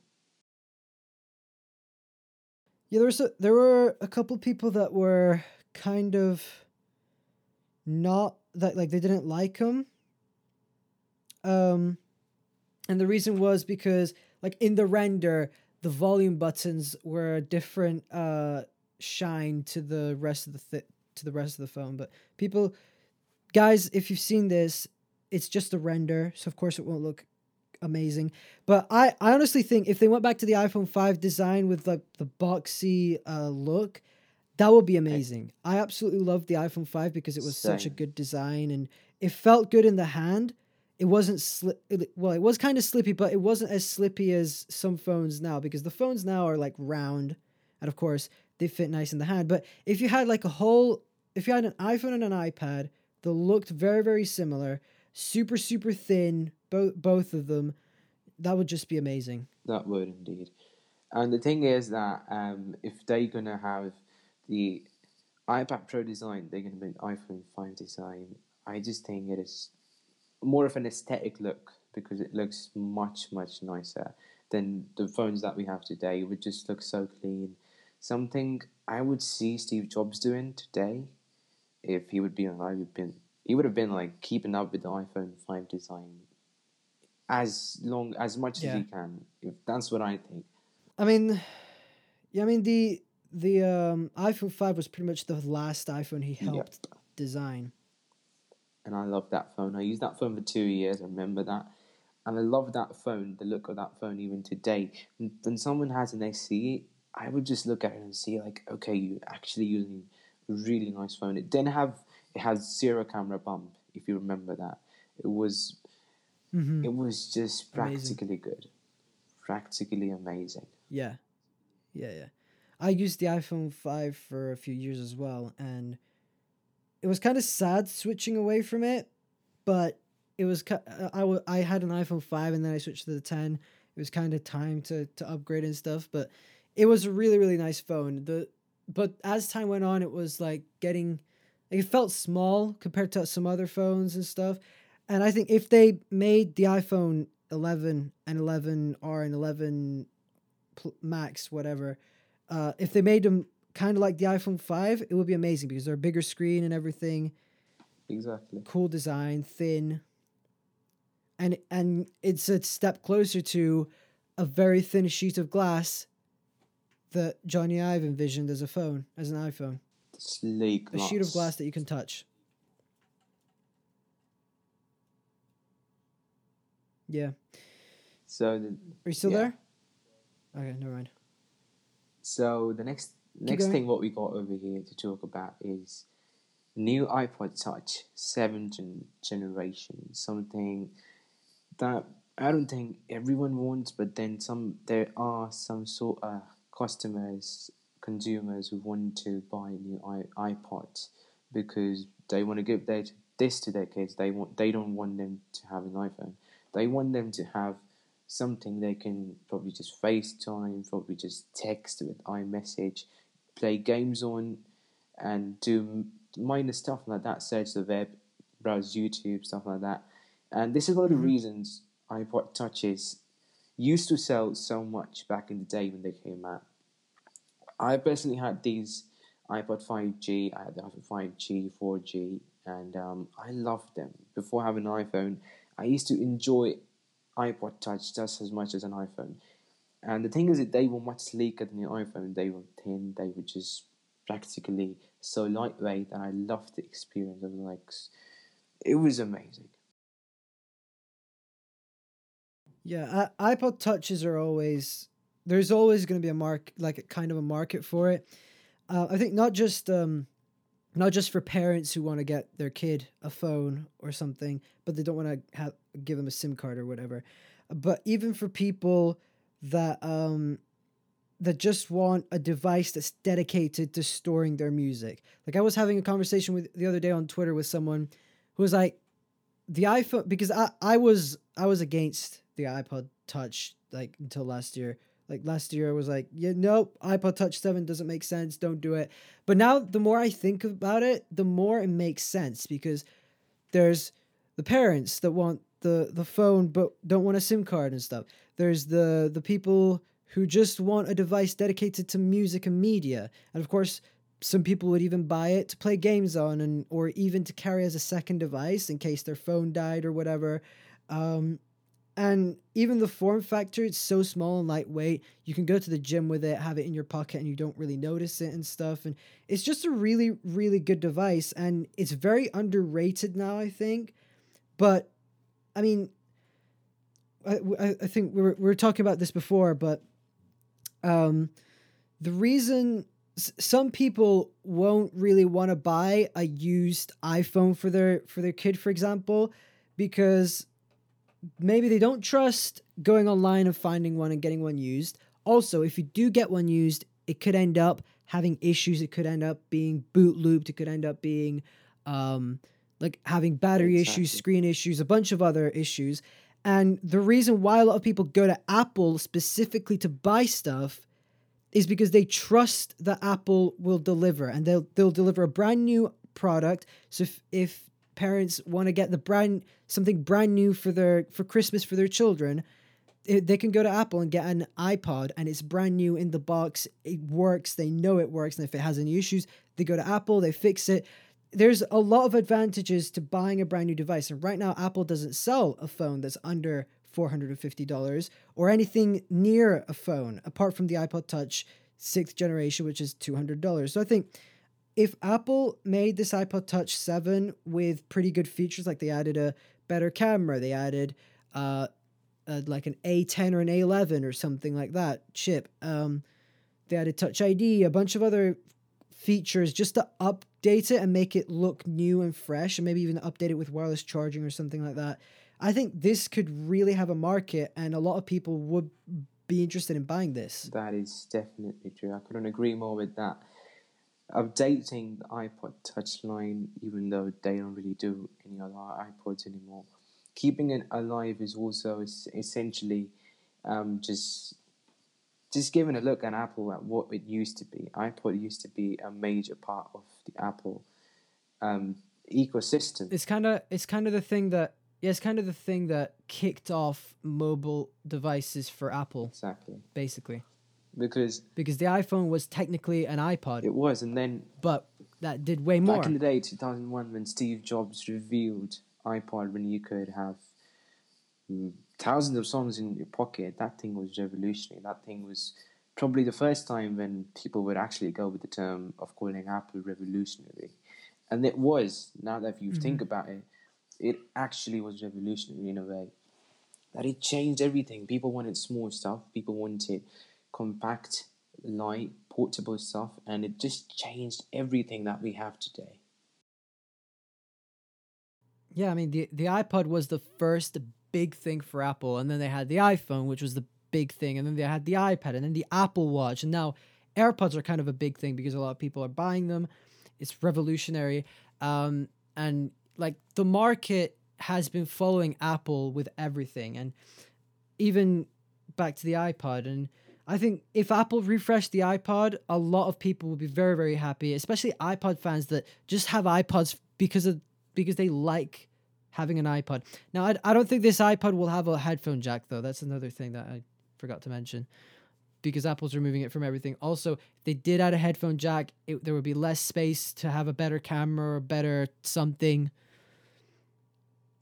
Yeah, there was a, there were a couple people that were kind of not that like they didn't like him. Um, and the reason was because like in the render, the volume buttons were different uh shine to the rest of the th- to the rest of the phone. But people, guys, if you've seen this, it's just a render, so of course it won't look amazing. But I, I honestly think if they went back to the iPhone 5 design with like the boxy uh, look, that would be amazing. I absolutely loved the iPhone 5 because it was such a good design and it felt good in the hand. It wasn't slip. Well, it was kind of slippy, but it wasn't as slippy as some phones now because the phones now are like round, and of course they fit nice in the hand. But if you had like a whole, if you had an iPhone and an iPad that looked very very similar, super super thin, both both of them, that would just be amazing. That would indeed. And the thing is that um, if they're to have the iPad Pro design, they're be an iPhone 5 design. I just think it is more of an aesthetic look because it looks much, much nicer than the phones that we have today. It would just look so clean. Something I would see Steve Jobs doing today if he would be alive, he'd been, he would have been like keeping up with the iPhone 5 design as long as much as he can. If that's what I think. I mean, yeah, I mean the the um, iPhone five was pretty much the last iPhone he helped Yep. design. And I love that phone. I used that phone for two years. I remember that. And I love that phone, the look of that phone even today. When someone has an SE, I would just look at it and see like, okay, you're actually using a really nice phone. It didn't have it has zero camera bump, if you remember that. It was Mm-hmm. it was just Amazing. practically good. Practically amazing. Yeah, yeah, yeah. I used the iPhone five for a few years as well, and it was kind of sad switching away from it, but it was uh, I wa- I had an iPhone five and then I switched to the ten. It was kind of time to to upgrade and stuff, but it was a really really nice phone. The but as time went on, it was like getting like it felt small compared to some other phones and stuff. And I think if they made the iPhone 11 and 11R and 11 Max, whatever, uh, if they made them kind of like the iPhone 5, it would be amazing because they're a bigger screen and everything, Exactly. cool design, thin, and and it's a step closer to a very thin sheet of glass that Jony Ive envisioned as a phone, as an iPhone, Sleek a sheet of glass that you can touch. Yeah. So the Are you still Yeah. there? Okay, never mind. So the next next going. thing what we got over here to talk about is new iPod Touch seventh gen- generation. Something that I don't think everyone wants, but then some there are some sort of customers, consumers who want to buy new iPods because they want to give their, this to their kids. They want they don't want them to have an iPhone. They want them to have something they can probably just FaceTime, probably just text with iMessage, play games on, and do minor stuff like that. Search the web, browse YouTube, stuff like that. And this is one of the Mhm. reasons iPod Touches used to sell so much back in the day when they came out. I personally had these iPod 5G, I had the iPod 5G, 4G, and um, I loved them. Before having an iPhone, I used to enjoy iPod Touch just as much as an iPhone. And the thing is that they were much sleeker than the iPhone. They were thin. They were just practically so lightweight, and I loved the experience. of like, it was amazing. Yeah, I, iPod touches are always there's always going to be a mark like a kind of a market for it. Uh, I think not just um, not just for parents who want to get their kid a phone or something, but they don't want to have give them a SIM card or whatever, but even for people that um that just want a device that's dedicated to storing their music. Like I was having a conversation with the other day on Twitter with someone who was like the iPhone because I I was I was against the iPod Touch like until last year. Like last year I was like, yeah, nope, iPod Touch 7 doesn't make sense, don't do it. But now the more I think about it, the more it makes sense because there's the parents that want the the phone but don't want a SIM card and stuff. There's the the people who just want a device dedicated to music and media. And of course, some people would even buy it to play games on and or even to carry as a second device in case their phone died or whatever. Um, and even the form factor, it's so small and lightweight. You can go to the gym with it, have it in your pocket, and you don't really notice it and stuff. And it's just a really, really good device. And it's very underrated now, I think. But I mean, I, I think we were, we were talking about this before, but um, the reason some people won't really want to buy a used iPhone for their for their kid, for example, because maybe they don't trust going online and finding one and getting one used. Also, if you do get one used, it could end up having issues. It could end up being boot looped. It could end up being um, like having battery exactly. issues, screen issues, a bunch of other issues. And the reason why a lot of people go to Apple specifically to buy stuff is because they trust that Apple will deliver and they'll they'll deliver a brand new product. So if, if parents want to get the brand something brand new for their for Christmas for their children, it, they can go to Apple and get an iPod and it's brand new in the box. It works. They know it works. And if it has any issues, they go to Apple, they fix it there's a lot of advantages to buying a brand new device. And right now, Apple doesn't sell a phone that's under $450 or anything near a phone apart from the iPod Touch sixth generation, which is $200. So I think if Apple made this iPod Touch 7 with pretty good features, like they added a better camera, they added uh, a, like an A10 or an A11 or something like that chip, um, they added Touch ID, a bunch of other features just to update it and make it look new and fresh, and maybe even update it with wireless charging or something like that. I think this could really have a market, and a lot of people would be interested in buying this. That is definitely true. I couldn't agree more with that. Updating the iPod Touch line, even though they don't really do any other iPods anymore, keeping it alive is also essentially um, just just giving a look at Apple at what it used to be. iPod used to be a major part of the Apple um, ecosystem. It's kind of it's kind of the thing that yeah, it's kind of the thing that kicked off mobile devices for Apple. Exactly. Basically. Because because the iPhone was technically an iPod. It was, and then but that did way more. Back in the day, two thousand one, when Steve Jobs revealed iPod, when you could have mm, thousands of songs in your pocket, that thing was revolutionary. That thing was probably the first time when people would actually go with the term of calling Apple revolutionary. And it was, now that you mm-hmm. think about it, it actually was revolutionary in a way. That it changed everything. People wanted small stuff, people wanted compact, light, portable stuff, and it just changed everything that we have today. Yeah, I mean the the iPod was the first big thing for Apple. And then they had the iPhone, which was the big thing. And then they had the iPad and then the Apple Watch. And now AirPods are kind of a big thing because a lot of people are buying them. It's revolutionary. Um, and like the market has been following Apple with everything. And even back to the iPod. And I think if Apple refreshed the iPod, a lot of people would be very, very happy, especially iPod fans that just have iPods because of because they like having an iPod. Now, I, I don't think this iPod will have a headphone jack, though. That's another thing that I forgot to mention because Apple's removing it from everything. Also, if they did add a headphone jack, it, there would be less space to have a better camera or better something.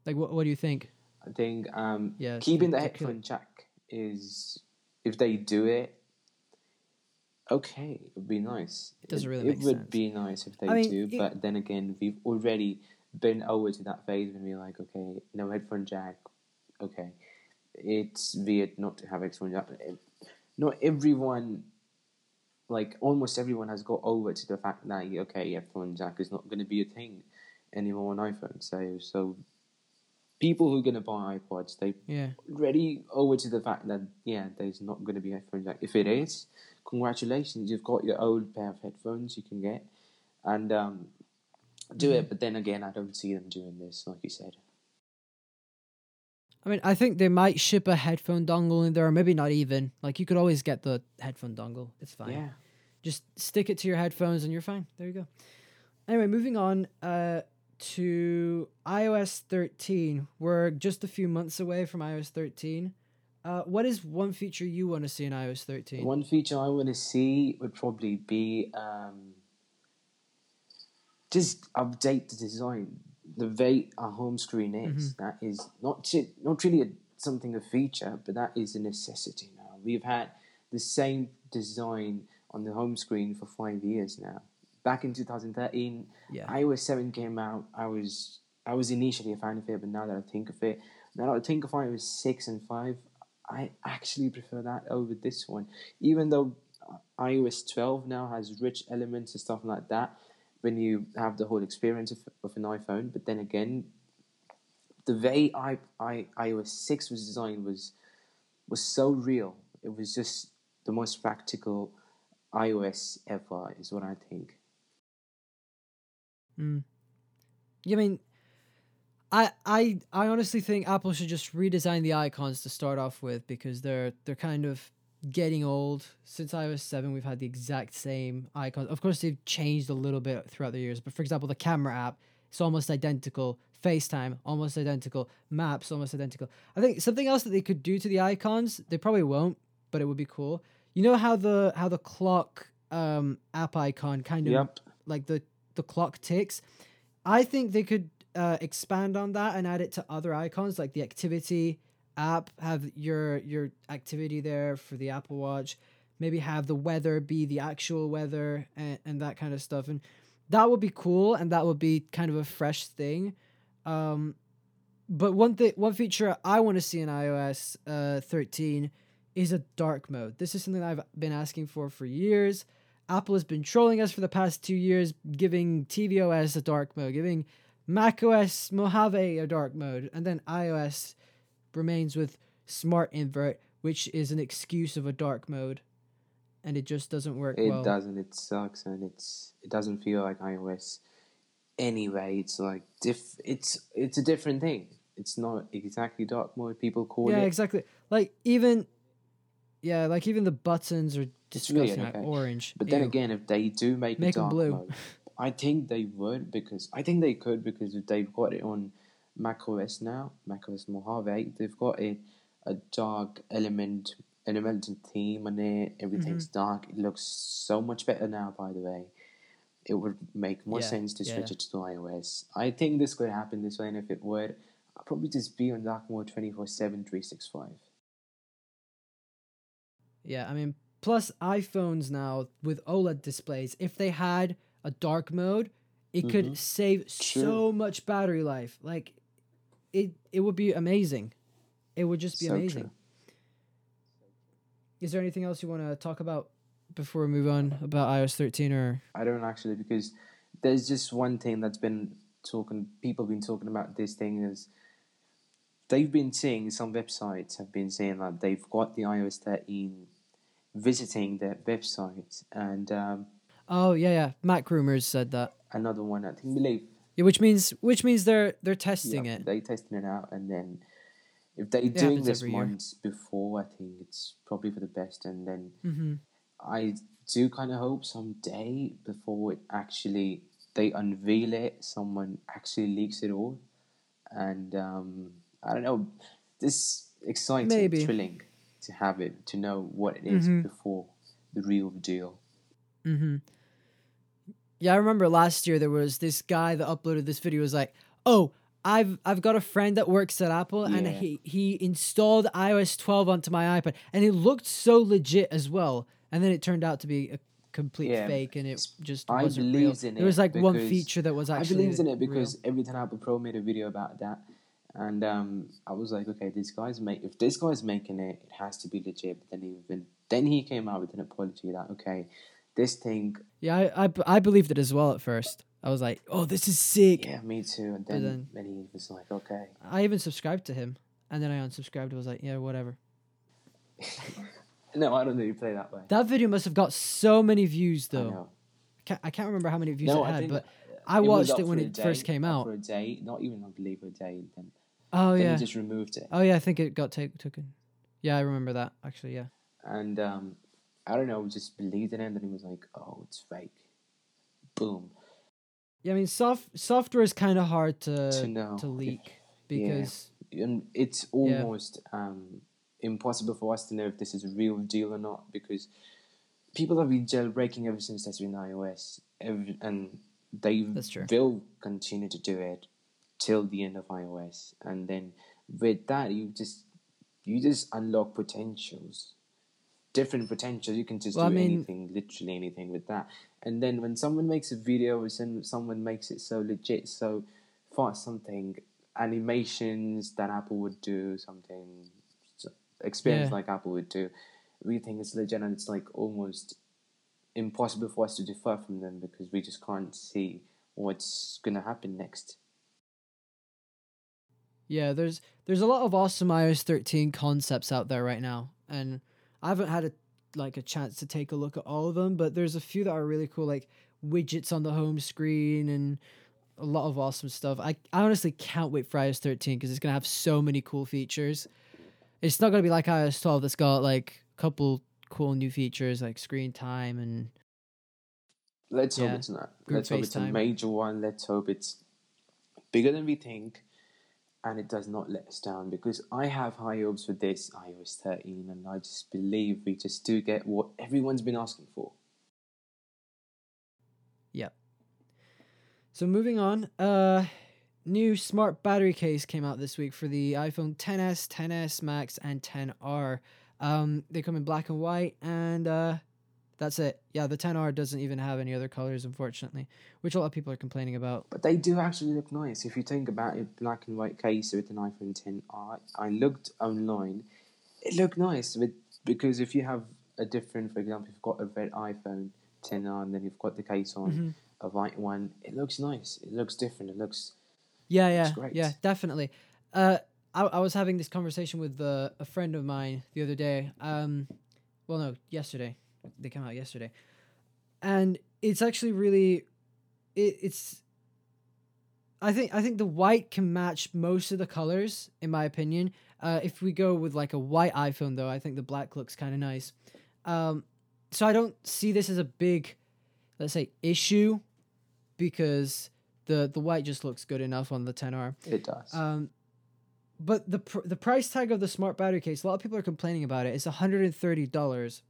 Like, what, what do you think? I think um, yeah, keeping the headphone jack is if they do it, okay, it would be nice. It doesn't really It make would sense. be nice if they I mean, do, it- but then again, we've already been over to that phase when we're like, okay, no headphone jack. Okay, it's weird not to have headphone jack. Not everyone, like almost everyone, has got over to the fact that okay, headphone jack is not going to be a thing anymore on iPhone. So, so people who are going to buy iPods, they Yeah. ready over to the fact that yeah, there's not going to be headphone jack. If it is, congratulations, you've got your old pair of headphones you can get, and um, do Mm-hmm. it. But then again, I don't see them doing this, like you said. I mean, I think they might ship a headphone dongle in there, or maybe not even. Like, you could always get the headphone dongle. It's fine. Yeah, Just stick it to your headphones and you're fine. There you go. Anyway, moving on uh, to iOS 13. We're just a few months away from iOS 13. Uh, what is one feature you want to see in iOS 13? one feature I want to see would probably be um, just update the design. The way our home screen is, Mm-hmm. that is not not really a, something a feature, but that is a necessity now. We've had the same design on the home screen for five years now. Back in 2013, Yeah. iOS 7 came out. I was I was initially a fan of it, but now that I think of it, now that I think of iOS 6 and 5, I actually prefer that over this one. Even though iOS 12 now has rich elements and stuff like that, when you have the whole experience of, of an iPhone, but then again, the way I, I, iOS 6 was designed was was so real. It was just the most practical iOS ever, is what I think. Mm. Yeah, I mean, I I I honestly think Apple should just redesign the icons to start off with because they're they're kind of getting old. Since iOS seven, we've had the exact same icons. Of course, they've changed a little bit throughout the years, but for example, the camera app it's almost identical. FaceTime almost identical. Maps almost identical. I think something else that they could do to the icons, they probably won't, but it would be cool. You know how the how the clock um app icon kind of Yep. like the the clock ticks. I think they could uh, expand on that and add it to other icons like the activity app. Have your your activity there for the Apple Watch. Maybe have the weather be the actual weather and, and that kind of stuff. And that would be cool and that would be kind of a fresh thing. Um, but one thing, one feature I want to see in iOS uh, 13 is a dark mode. This is something I've been asking for for years. Apple has been trolling us for the past two years, giving tvOS a dark mode, giving macOS Mojave a dark mode, and then iOS remains with Smart Invert, which is an excuse of a dark mode, and it just doesn't work It well. doesn't. It sucks, and it's it doesn't feel like iOS. Anyway, it's like diff. It's it's a different thing. It's not exactly dark mode. People call yeah, it. Yeah, exactly. Like even, yeah, like even the buttons are It's weird, disgusting, like okay. orange. But then Ew. again, if they do make, Make a 'em dark blue. mode, I think they would because I think they could because if they've got it on macOS now, macOS Mojave, they've got a a dark element, an elemental theme on it. Everything's Mm-hmm. dark. It looks so much better now. By the way, it would make more Yeah, sense to switch yeah. it to iOS. I think this could happen this way, and if it would, I'll probably just be on dark mode 24/7, 365. Yeah, I mean, plus iPhones now with OLED displays, if they had a dark mode, it could Mhm. save so much battery life. Like, it it would be amazing. It would just be So amazing. true. Is there anything else you want to talk about before we move on about iOS 13 or? I don't actually because there's just one thing that's been talking. People have been talking about this thing is they've been seeing some websites have been saying that they've got the iOS 13 visiting their website, and um, Oh yeah, yeah. MacRumors said that. another one I think believe Yeah, which means which means they're they're testing yeah, it. they testing it out, and then if they're It doing this year. months before, I think it's probably for the best, and then. hmm I do kind of hope someday before it actually they unveil it, someone actually leaks it all, and um, I don't know, this exciting, Maybe. thrilling to have it to know what it is Mhm. before the real deal. Mm-hmm. Yeah, I remember last year there was this guy that uploaded this video. Was like, "Oh, I've I've got a friend that works at Apple, and he he installed iOS 12 onto my iPad, and it looked so legit as well. And then it turned out to be a complete Yeah, fake, and it just I wasn't real. believed in There was like one feature that was actually I believed in it real. because every time Apple Pro made a video about that, and um, I was like, okay, this guy's make if this guy's making it, it has to be legit. But then even then he came out with an apology that okay, this thing, Yeah, I I believed it as well at first. I was like, oh, this is sick. yeah, me too. And then then- then he was like, okay, I even subscribed to him, and then I unsubscribed. I was like, yeah, whatever. *laughs* no, I don't know. You play that way. That video must have got so many views I though. know. Can't, I can't remember how many views No, it had, but I watched up it when it first came out. for a day, not even I believe a day. Then Oh then yeah. he just removed it, Oh yeah, I think it got take, taken. Yeah, I remember that actually. Yeah. and um, I don't know, just believed in him, And he was like, oh, it's fake. Boom. Yeah, I mean, soft software is kind of hard to To know. to leak Yeah. because and it's almost um, impossible for us to know if this is a real deal or not because people have been jailbreaking ever since there's been iOS, every, and they will continue to do it till the end of iOS, and then with that you just you just unlock potentials, different potentials. You can just Well, I do mean- anything, literally anything with that. And then when someone makes a video, or some- someone makes it so legit, so fast, something animations that Apple would do, something experience Yeah. like Apple would do, we think it's legit, and it's like almost impossible for us to differ from them because we just can't see what's gonna happen next. Yeah, there's there's a lot of awesome iOS 13 concepts out there right now, and I haven't had a like a chance to take a look at all of them, but there's a few that are really cool, like widgets on the home screen and a lot of awesome stuff. I, I honestly can't wait for iOS 13 because it's gonna have so many cool features. It's not gonna be like iOS 12 that's got like a couple cool new features like screen time and Let's Yeah. hope it's not. Let's hope it's a major one. Let's hope it's bigger than we think, and it does not let us down. Because I have high hopes for this iOS 13, and I just believe we just do get what everyone's been asking for. Yep. So moving on, uh new smart battery case came out this week for the iPhone 10s, 10s Max, and 10R. Um, they come in black and white, and uh, that's it. Yeah, the 10R doesn't even have any other colors, unfortunately, which a lot of people are complaining about. But they do actually look nice. If you think about it, black and white case with an iPhone 10R. I looked online. It looked nice with because if you have a different, for example, you've got a red iPhone 10R and then you've got the case on Mhm. a white one, it looks nice. It looks different. It looks Yeah, yeah, great. yeah, definitely. Uh, I, I was having this conversation with uh, a friend of mine the other day. Um, well, no, yesterday. They came out yesterday, and it's actually really, it, it's. I think I think the white can match most of the colors, in my opinion. Uh, if we go with like a white iPhone, though, I think the black looks kind of nice. Um, so I don't see this as a big, let's say, issue, because the the white just looks good enough on the 10R. it does. Um, but the pr- the price tag of the smart battery case, a lot of people are complaining about it. It's hundred and thirty dollars.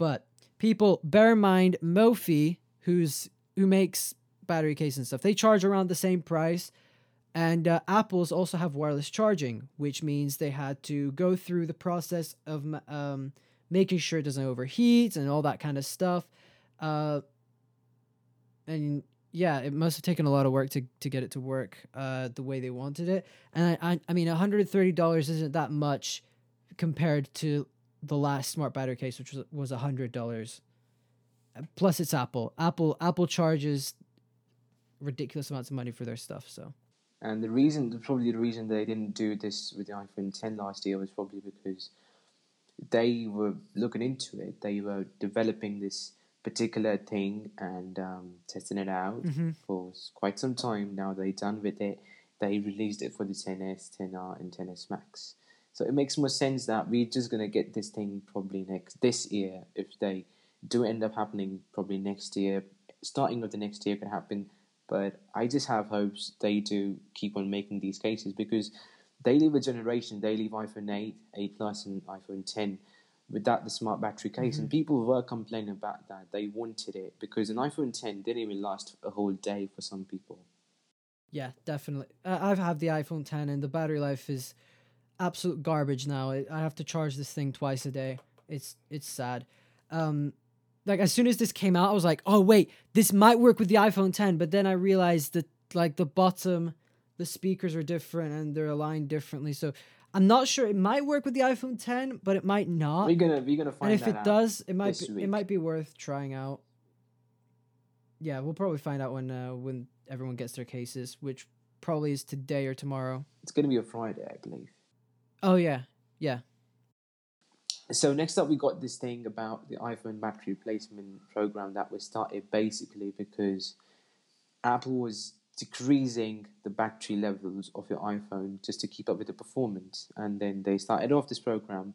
But people, bear in mind, Mophie, who's who makes battery case and stuff, they charge around the same price. And uh, Apple's also have wireless charging, which means they had to go through the process of um, making sure it doesn't overheat and all that kind of stuff. Uh, and yeah, it must have taken a lot of work to, to get it to work uh, the way they wanted it. And I, I, I mean, $130 isn't that much compared to the last smart battery case, which was, was $100. Uh, Plus, it's Apple. Apple Apple charges ridiculous amounts of money for their stuff. So And the reason, probably the reason they didn't do this with the iPhone 10 last year was probably because they were looking into it. They were developing this particular thing and um, testing it out Mhm. for quite some time. Now they're done with it. They released it for the 10s, 10R, and 10s Max. So it makes more sense that we're just gonna get this thing probably next this year. If they do end up happening, probably next year, starting of the next year could happen. But I just have hopes they do keep on making these cases because they leave a generation. They leave iPhone 8, 8 Plus, and iPhone 10 without the smart battery case. And mm-hmm. people were complaining about that. They wanted it because an iPhone 10 didn't even last a whole day for some people. Yeah, definitely. I I've had the iPhone 10 and the battery life is absolute garbage now. I have to charge this thing twice a day. It's it's sad. Um like as soon as this came out, I was like, "Oh wait, this might work with the iPhone 10." But then I realized that like the bottom the speakers are different and they're aligned differently. So I'm not sure it might work with the iPhone 10, but it might not. We're gonna we're gonna find out. and if it does, it might be, week. it might be worth trying out. Yeah, we'll probably find out when uh, when everyone gets their cases, which probably is today or tomorrow. It's gonna be a Friday, I believe. Oh yeah, yeah. So next up, we got this thing about the iPhone battery replacement program that was started basically because Apple was decreasing the battery levels of your iPhone just to keep up with the performance, and then they started off this program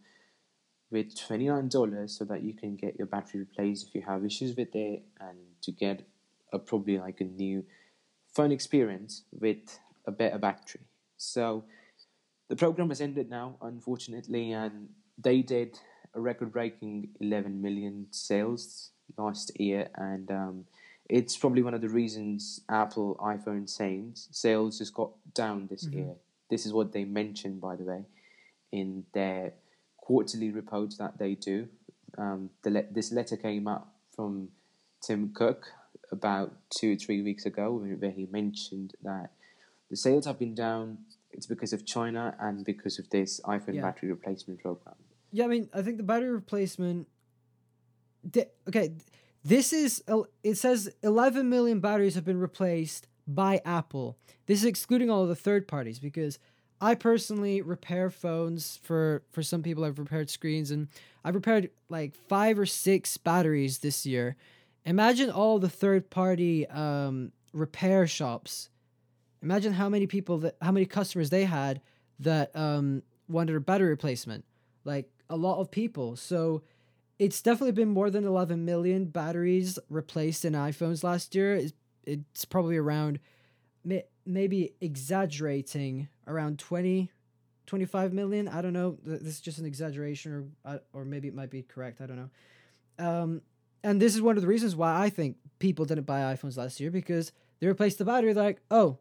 with twenty nine dollars so that you can get your battery replaced if you have issues with it, and to get a probably like a new phone experience with a better battery. So the program has ended now, unfortunately, and they did a record-breaking 11 million sales last year, and um, it's probably one of the reasons Apple iPhone sales sales just got down this Mhm. year. This is what they mentioned, by the way, in their quarterly reports that they do. Um, the le- this letter came out from Tim Cook about two or three weeks ago, where he mentioned that the sales have been down. It's because of China and because of this iPhone Yeah. battery replacement program. Yeah, I mean, I think the battery replacement. Di- okay, this is it says 11 million batteries have been replaced by Apple. This is excluding all of the third parties because I personally repair phones for for some people. I've repaired screens and I've repaired like five or six batteries this year. Imagine all the third party um, repair shops. Imagine how many people that how many customers they had that um, wanted a battery replacement like a lot of people. So it's definitely been more than 11 million batteries replaced in iPhones last year. It's, it's probably around may, maybe exaggerating around 20 25 million. I don't know. This is just an exaggeration or uh, or maybe it might be correct. I don't know. Um and this is one of the reasons why I think people didn't buy iPhones last year because they replaced the battery. They're like, oh,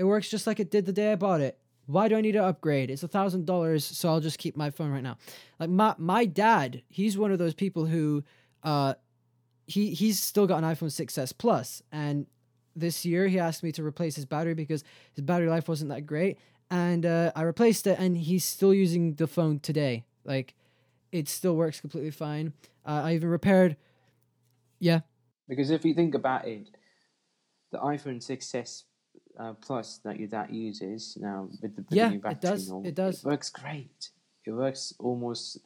it works just like it did the day I bought it. Why do I need to upgrade? It's a thousand dollars, so I'll just keep my phone right now. Like my my dad, he's one of those people who, uh, he he's still got an iPhone 6s Plus, and this year he asked me to replace his battery because his battery life wasn't that great, and uh, I replaced it, and he's still using the phone today. Like, it still works completely fine. Uh, I even repaired. Yeah, Because if you think about it, the iPhone 6s uh, Plus that your dad uses now with the, Yeah, new it battery, does, it does. works great. It works almost.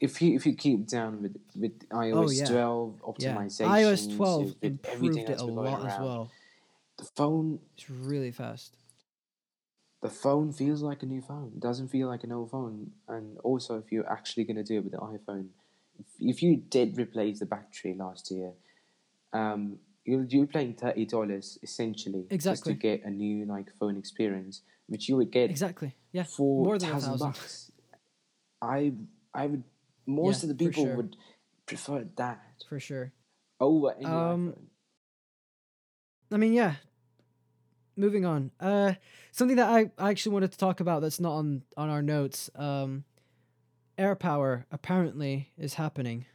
If you if you keep down with with iOS Oh, yeah. 12 yeah. optimization, iOS 12 with improved it a lot as well. The phone It's really fast. the phone feels like a new phone. It doesn't feel like an old phone. And also, if you're actually going to do it with the iPhone, if, if you did replace the battery last year, um, you're, you're paying thirty dollars essentially just to get a new like phone experience, which you would get Exactly. Yeah. for more than thousand. bucks. I I would most Yeah, of the people sure. would prefer that For sure. over any Um, iPhone. I mean, yeah. Moving on. Uh, something that I, I actually wanted to talk about that's not on on our notes. Um, AirPower apparently is happening.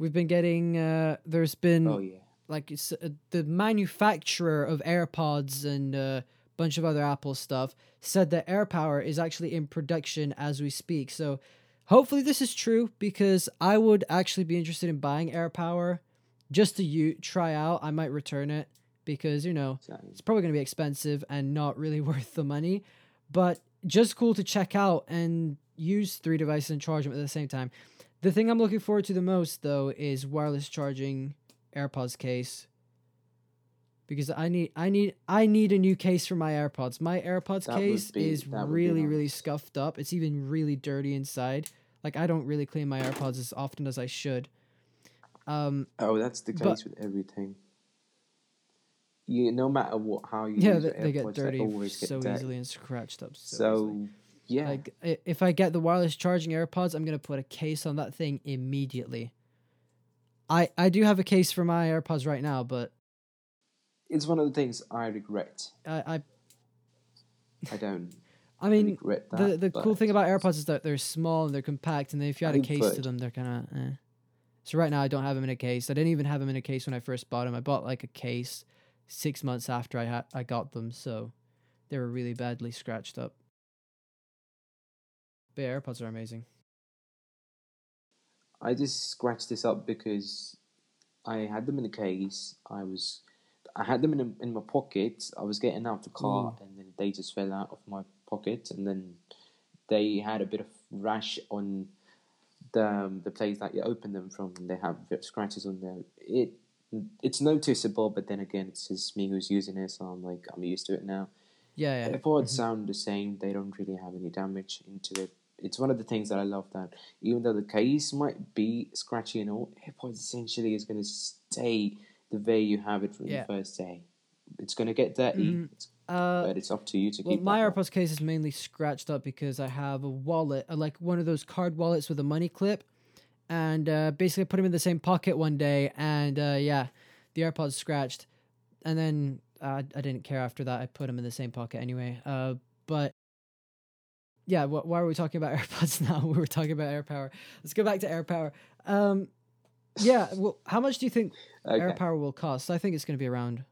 We've been getting. Uh, there's been Oh yeah, like it's, uh, the manufacturer of AirPods and a bunch of other Apple stuff said that AirPower is actually in production as we speak. So hopefully this is true because I would actually be interested in buying AirPower just to you try out. I might return it because you know it's probably going to be expensive and not really *laughs* worth the money, but just cool to check out and use three devices and charge them at the same time. The thing I'm looking forward to the most though is wireless charging AirPods case because I need I need I need a new case for my AirPods. My AirPods That case be- is really really scuffed up. It's even really dirty inside. Like I don't really clean my AirPods as often as I should. Um oh that's the case but- with everything. You no matter what how you yeah, use they, they get AirPods, dirty always get so dirty. easily and scratched up so, So, easily. Yeah, Like if I get the wireless charging AirPods, I'm gonna put a case on that thing immediately. I I do have a case for my AirPods right now, but it's one of the things I regret. I, I, I don't *laughs* I mean, regret that. the the cool thing about AirPods is that they're small and they're compact, and if you add a case to them, they're kind of. Eh. So right now, I don't have them in a case. I didn't even have them in a case when I first bought them. I bought like a case six months after I had I got them, so they were really badly scratched up. But yeah, AirPods are amazing. I just scratched this up because I had them in the case. I was, I had them in a, in my pocket. I was getting out of the car, and then they just fell out of my pocket, and then they had a bit of rash on the um, the place that you open them from. And they have scratches on there. It it's noticeable, but then again, it's just me who's using it, so I'm like I'm used to it now. Yeah, yeah. AirPods Mhm. sound the same. They don't really have any damage into it. It's one of the things that I love that even though the case might be scratchy and all, AirPods essentially is going to stay the way you have it from Yeah. the first day. It's going to get dirty, it's- Uh, but it's up to you to Well, keep my. AirPods case is mainly scratched up because I have a wallet, uh, like one of those card wallets with a money clip, and uh, basically put them in the same pocket one day, and uh, yeah, the AirPods scratched, and then uh, I didn't care after that. I put them in the same pocket anyway. Uh, but yeah, wh- why are we talking about *laughs* AirPods now? we were talking about AirPower. Let's go back to AirPower. Um, yeah, well, how much do you think Okay. AirPower will cost? I think it's going to be around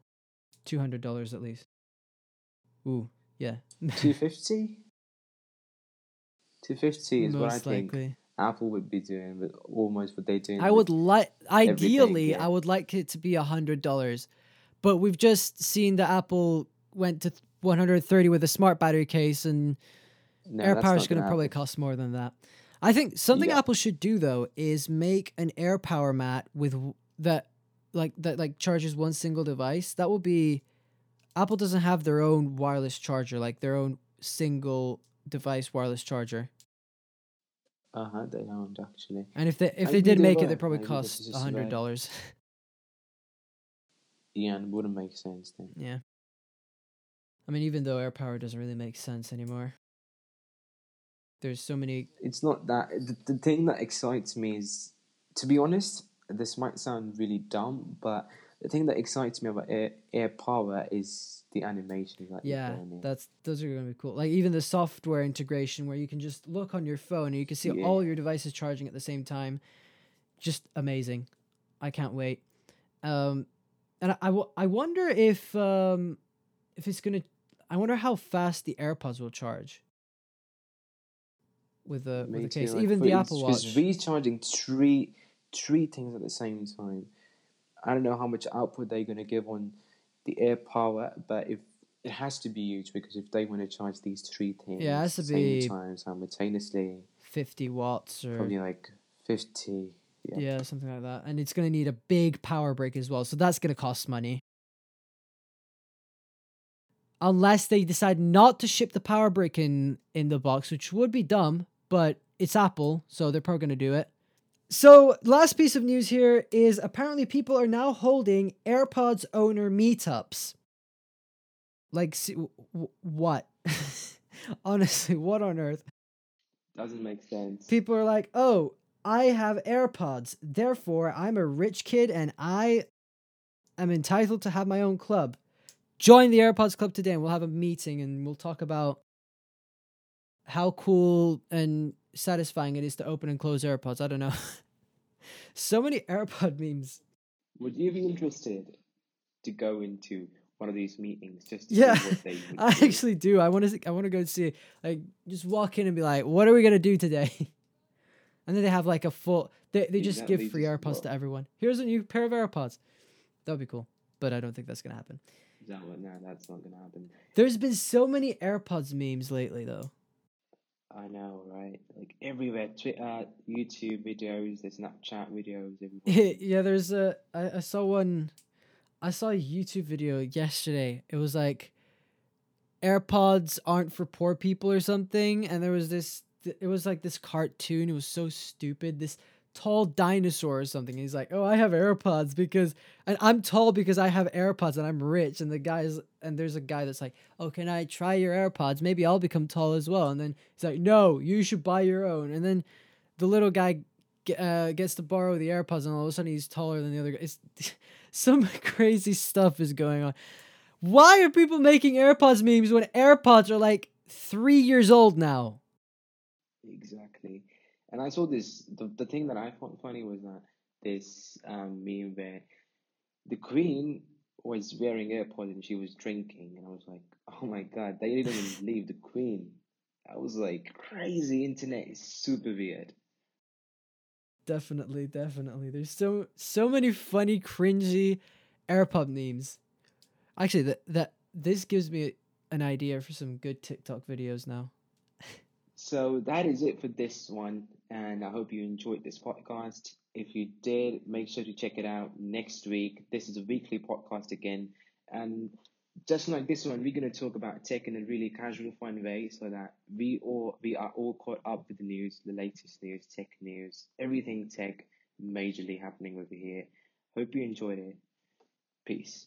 two hundred dollars at least. Ooh, yeah. *laughs* 250? 250 is what I Most think likely. Apple would be doing, with almost what they're doing. I would like, ideally, yeah. I would like it to be a hundred dollars, but we've just seen that Apple went to one hundred thirty with a smart battery case, and No, that's AirPower is going to probably cost more than that. I think something Yeah. Apple should do though is make an AirPower mat with w- that, like that, like charges one single device. That will be. Apple doesn't have their own wireless charger, like their own single device wireless charger. Uh-huh, they don't actually. And if they if I they did make it, they probably Maybe cost a hundred dollars. *laughs* Yeah, and it wouldn't make sense then. Yeah. I mean, even though AirPower doesn't really make sense anymore. There's so many. it's not that the, the thing that excites me is to be honest this might sound really dumb but the thing that excites me about air, AirPower is the animation that Yeah, that's those are gonna be cool. Like even the software integration where you can just look on your phone and you can see Yeah. all your devices charging at the same time. Just amazing. I can't wait. Um, and I, I, w- I wonder if um, if it's gonna. I wonder how fast the AirPods will charge. With the with the case, like, even the Apple because Watch. recharging three three things at the same time i don't know how much output they're going to give on the AirPower but if it has to be huge because if they want to charge these three things Yeah, it has to be- same time simultaneously Fifty watts or probably like 50 yeah. Yeah, something like that. And it's going to need a big power brick as well. So that's going to cost money. Unless they decide not to ship the power brick in in the box, which would be dumb, but it's Apple, so they're probably going to do it. So, last piece of news here is apparently people are now holding AirPods owner meetups. Like see, w- w- what? *laughs* Honestly, what on earth? doesn't make sense people are like, "Oh, I have AirPods, therefore I'm a rich kid and I am entitled to have my own club." Join the AirPods club today and we'll have a meeting and we'll talk about how cool and satisfying it is to open and close AirPods. I don't know. *laughs* so many AirPod memes. Would you be interested to go into one of these meetings just to Yeah, see what they *laughs* would I do? actually do. I want to I want to go and see like just walk in and be like, "What are we going to do today?" *laughs* and then they have like a full they they just give free AirPods to everyone. Here's a new pair of AirPods. That would be cool, but I don't think that's going to happen. No, no, that's not gonna happen. There's been so many AirPods memes lately though. I know, right? Like everywhere, Twitter, uh, YouTube videos, there's Snapchat videos, *laughs* yeah, there's a I, I saw one I saw a YouTube video yesterday. It was like AirPods aren't for poor people or something and there was this it was like this cartoon. It was so stupid. This tall dinosaur or something. He's like, "Oh, I have AirPods because and I'm tall because I have AirPods and I'm rich." And the guys and there's a guy that's like, "Oh, can I try your AirPods? Maybe I'll become tall as well." And then he's like, "No, you should buy your own." And then the little guy uh, gets to borrow the AirPods, and all of a sudden he's taller than the other guy. It's *laughs* some crazy stuff is going on. Why are people making AirPods memes when AirPods are like three years old now? Exactly. And I saw this. The, the thing that I found funny was that this um, meme where the queen was wearing AirPods and she was drinking, and I was like, *laughs* oh my god, they didn't even *laughs* leave the queen. I was like, crazy. Internet is super weird. Definitely, definitely. There's so so many funny, cringy AirPod memes. Actually, that that this gives me an idea for some good TikTok videos now. *laughs* So that is it for this one, and I hope you enjoyed this podcast. If you did, make sure to check it out next week. This is a weekly podcast again, and just like this one, we're going to talk about tech in a really casual, fun way, so that we all we are all caught up with the news, the latest news, tech news, everything tech, majorly happening over here. Hope you enjoyed it. Peace.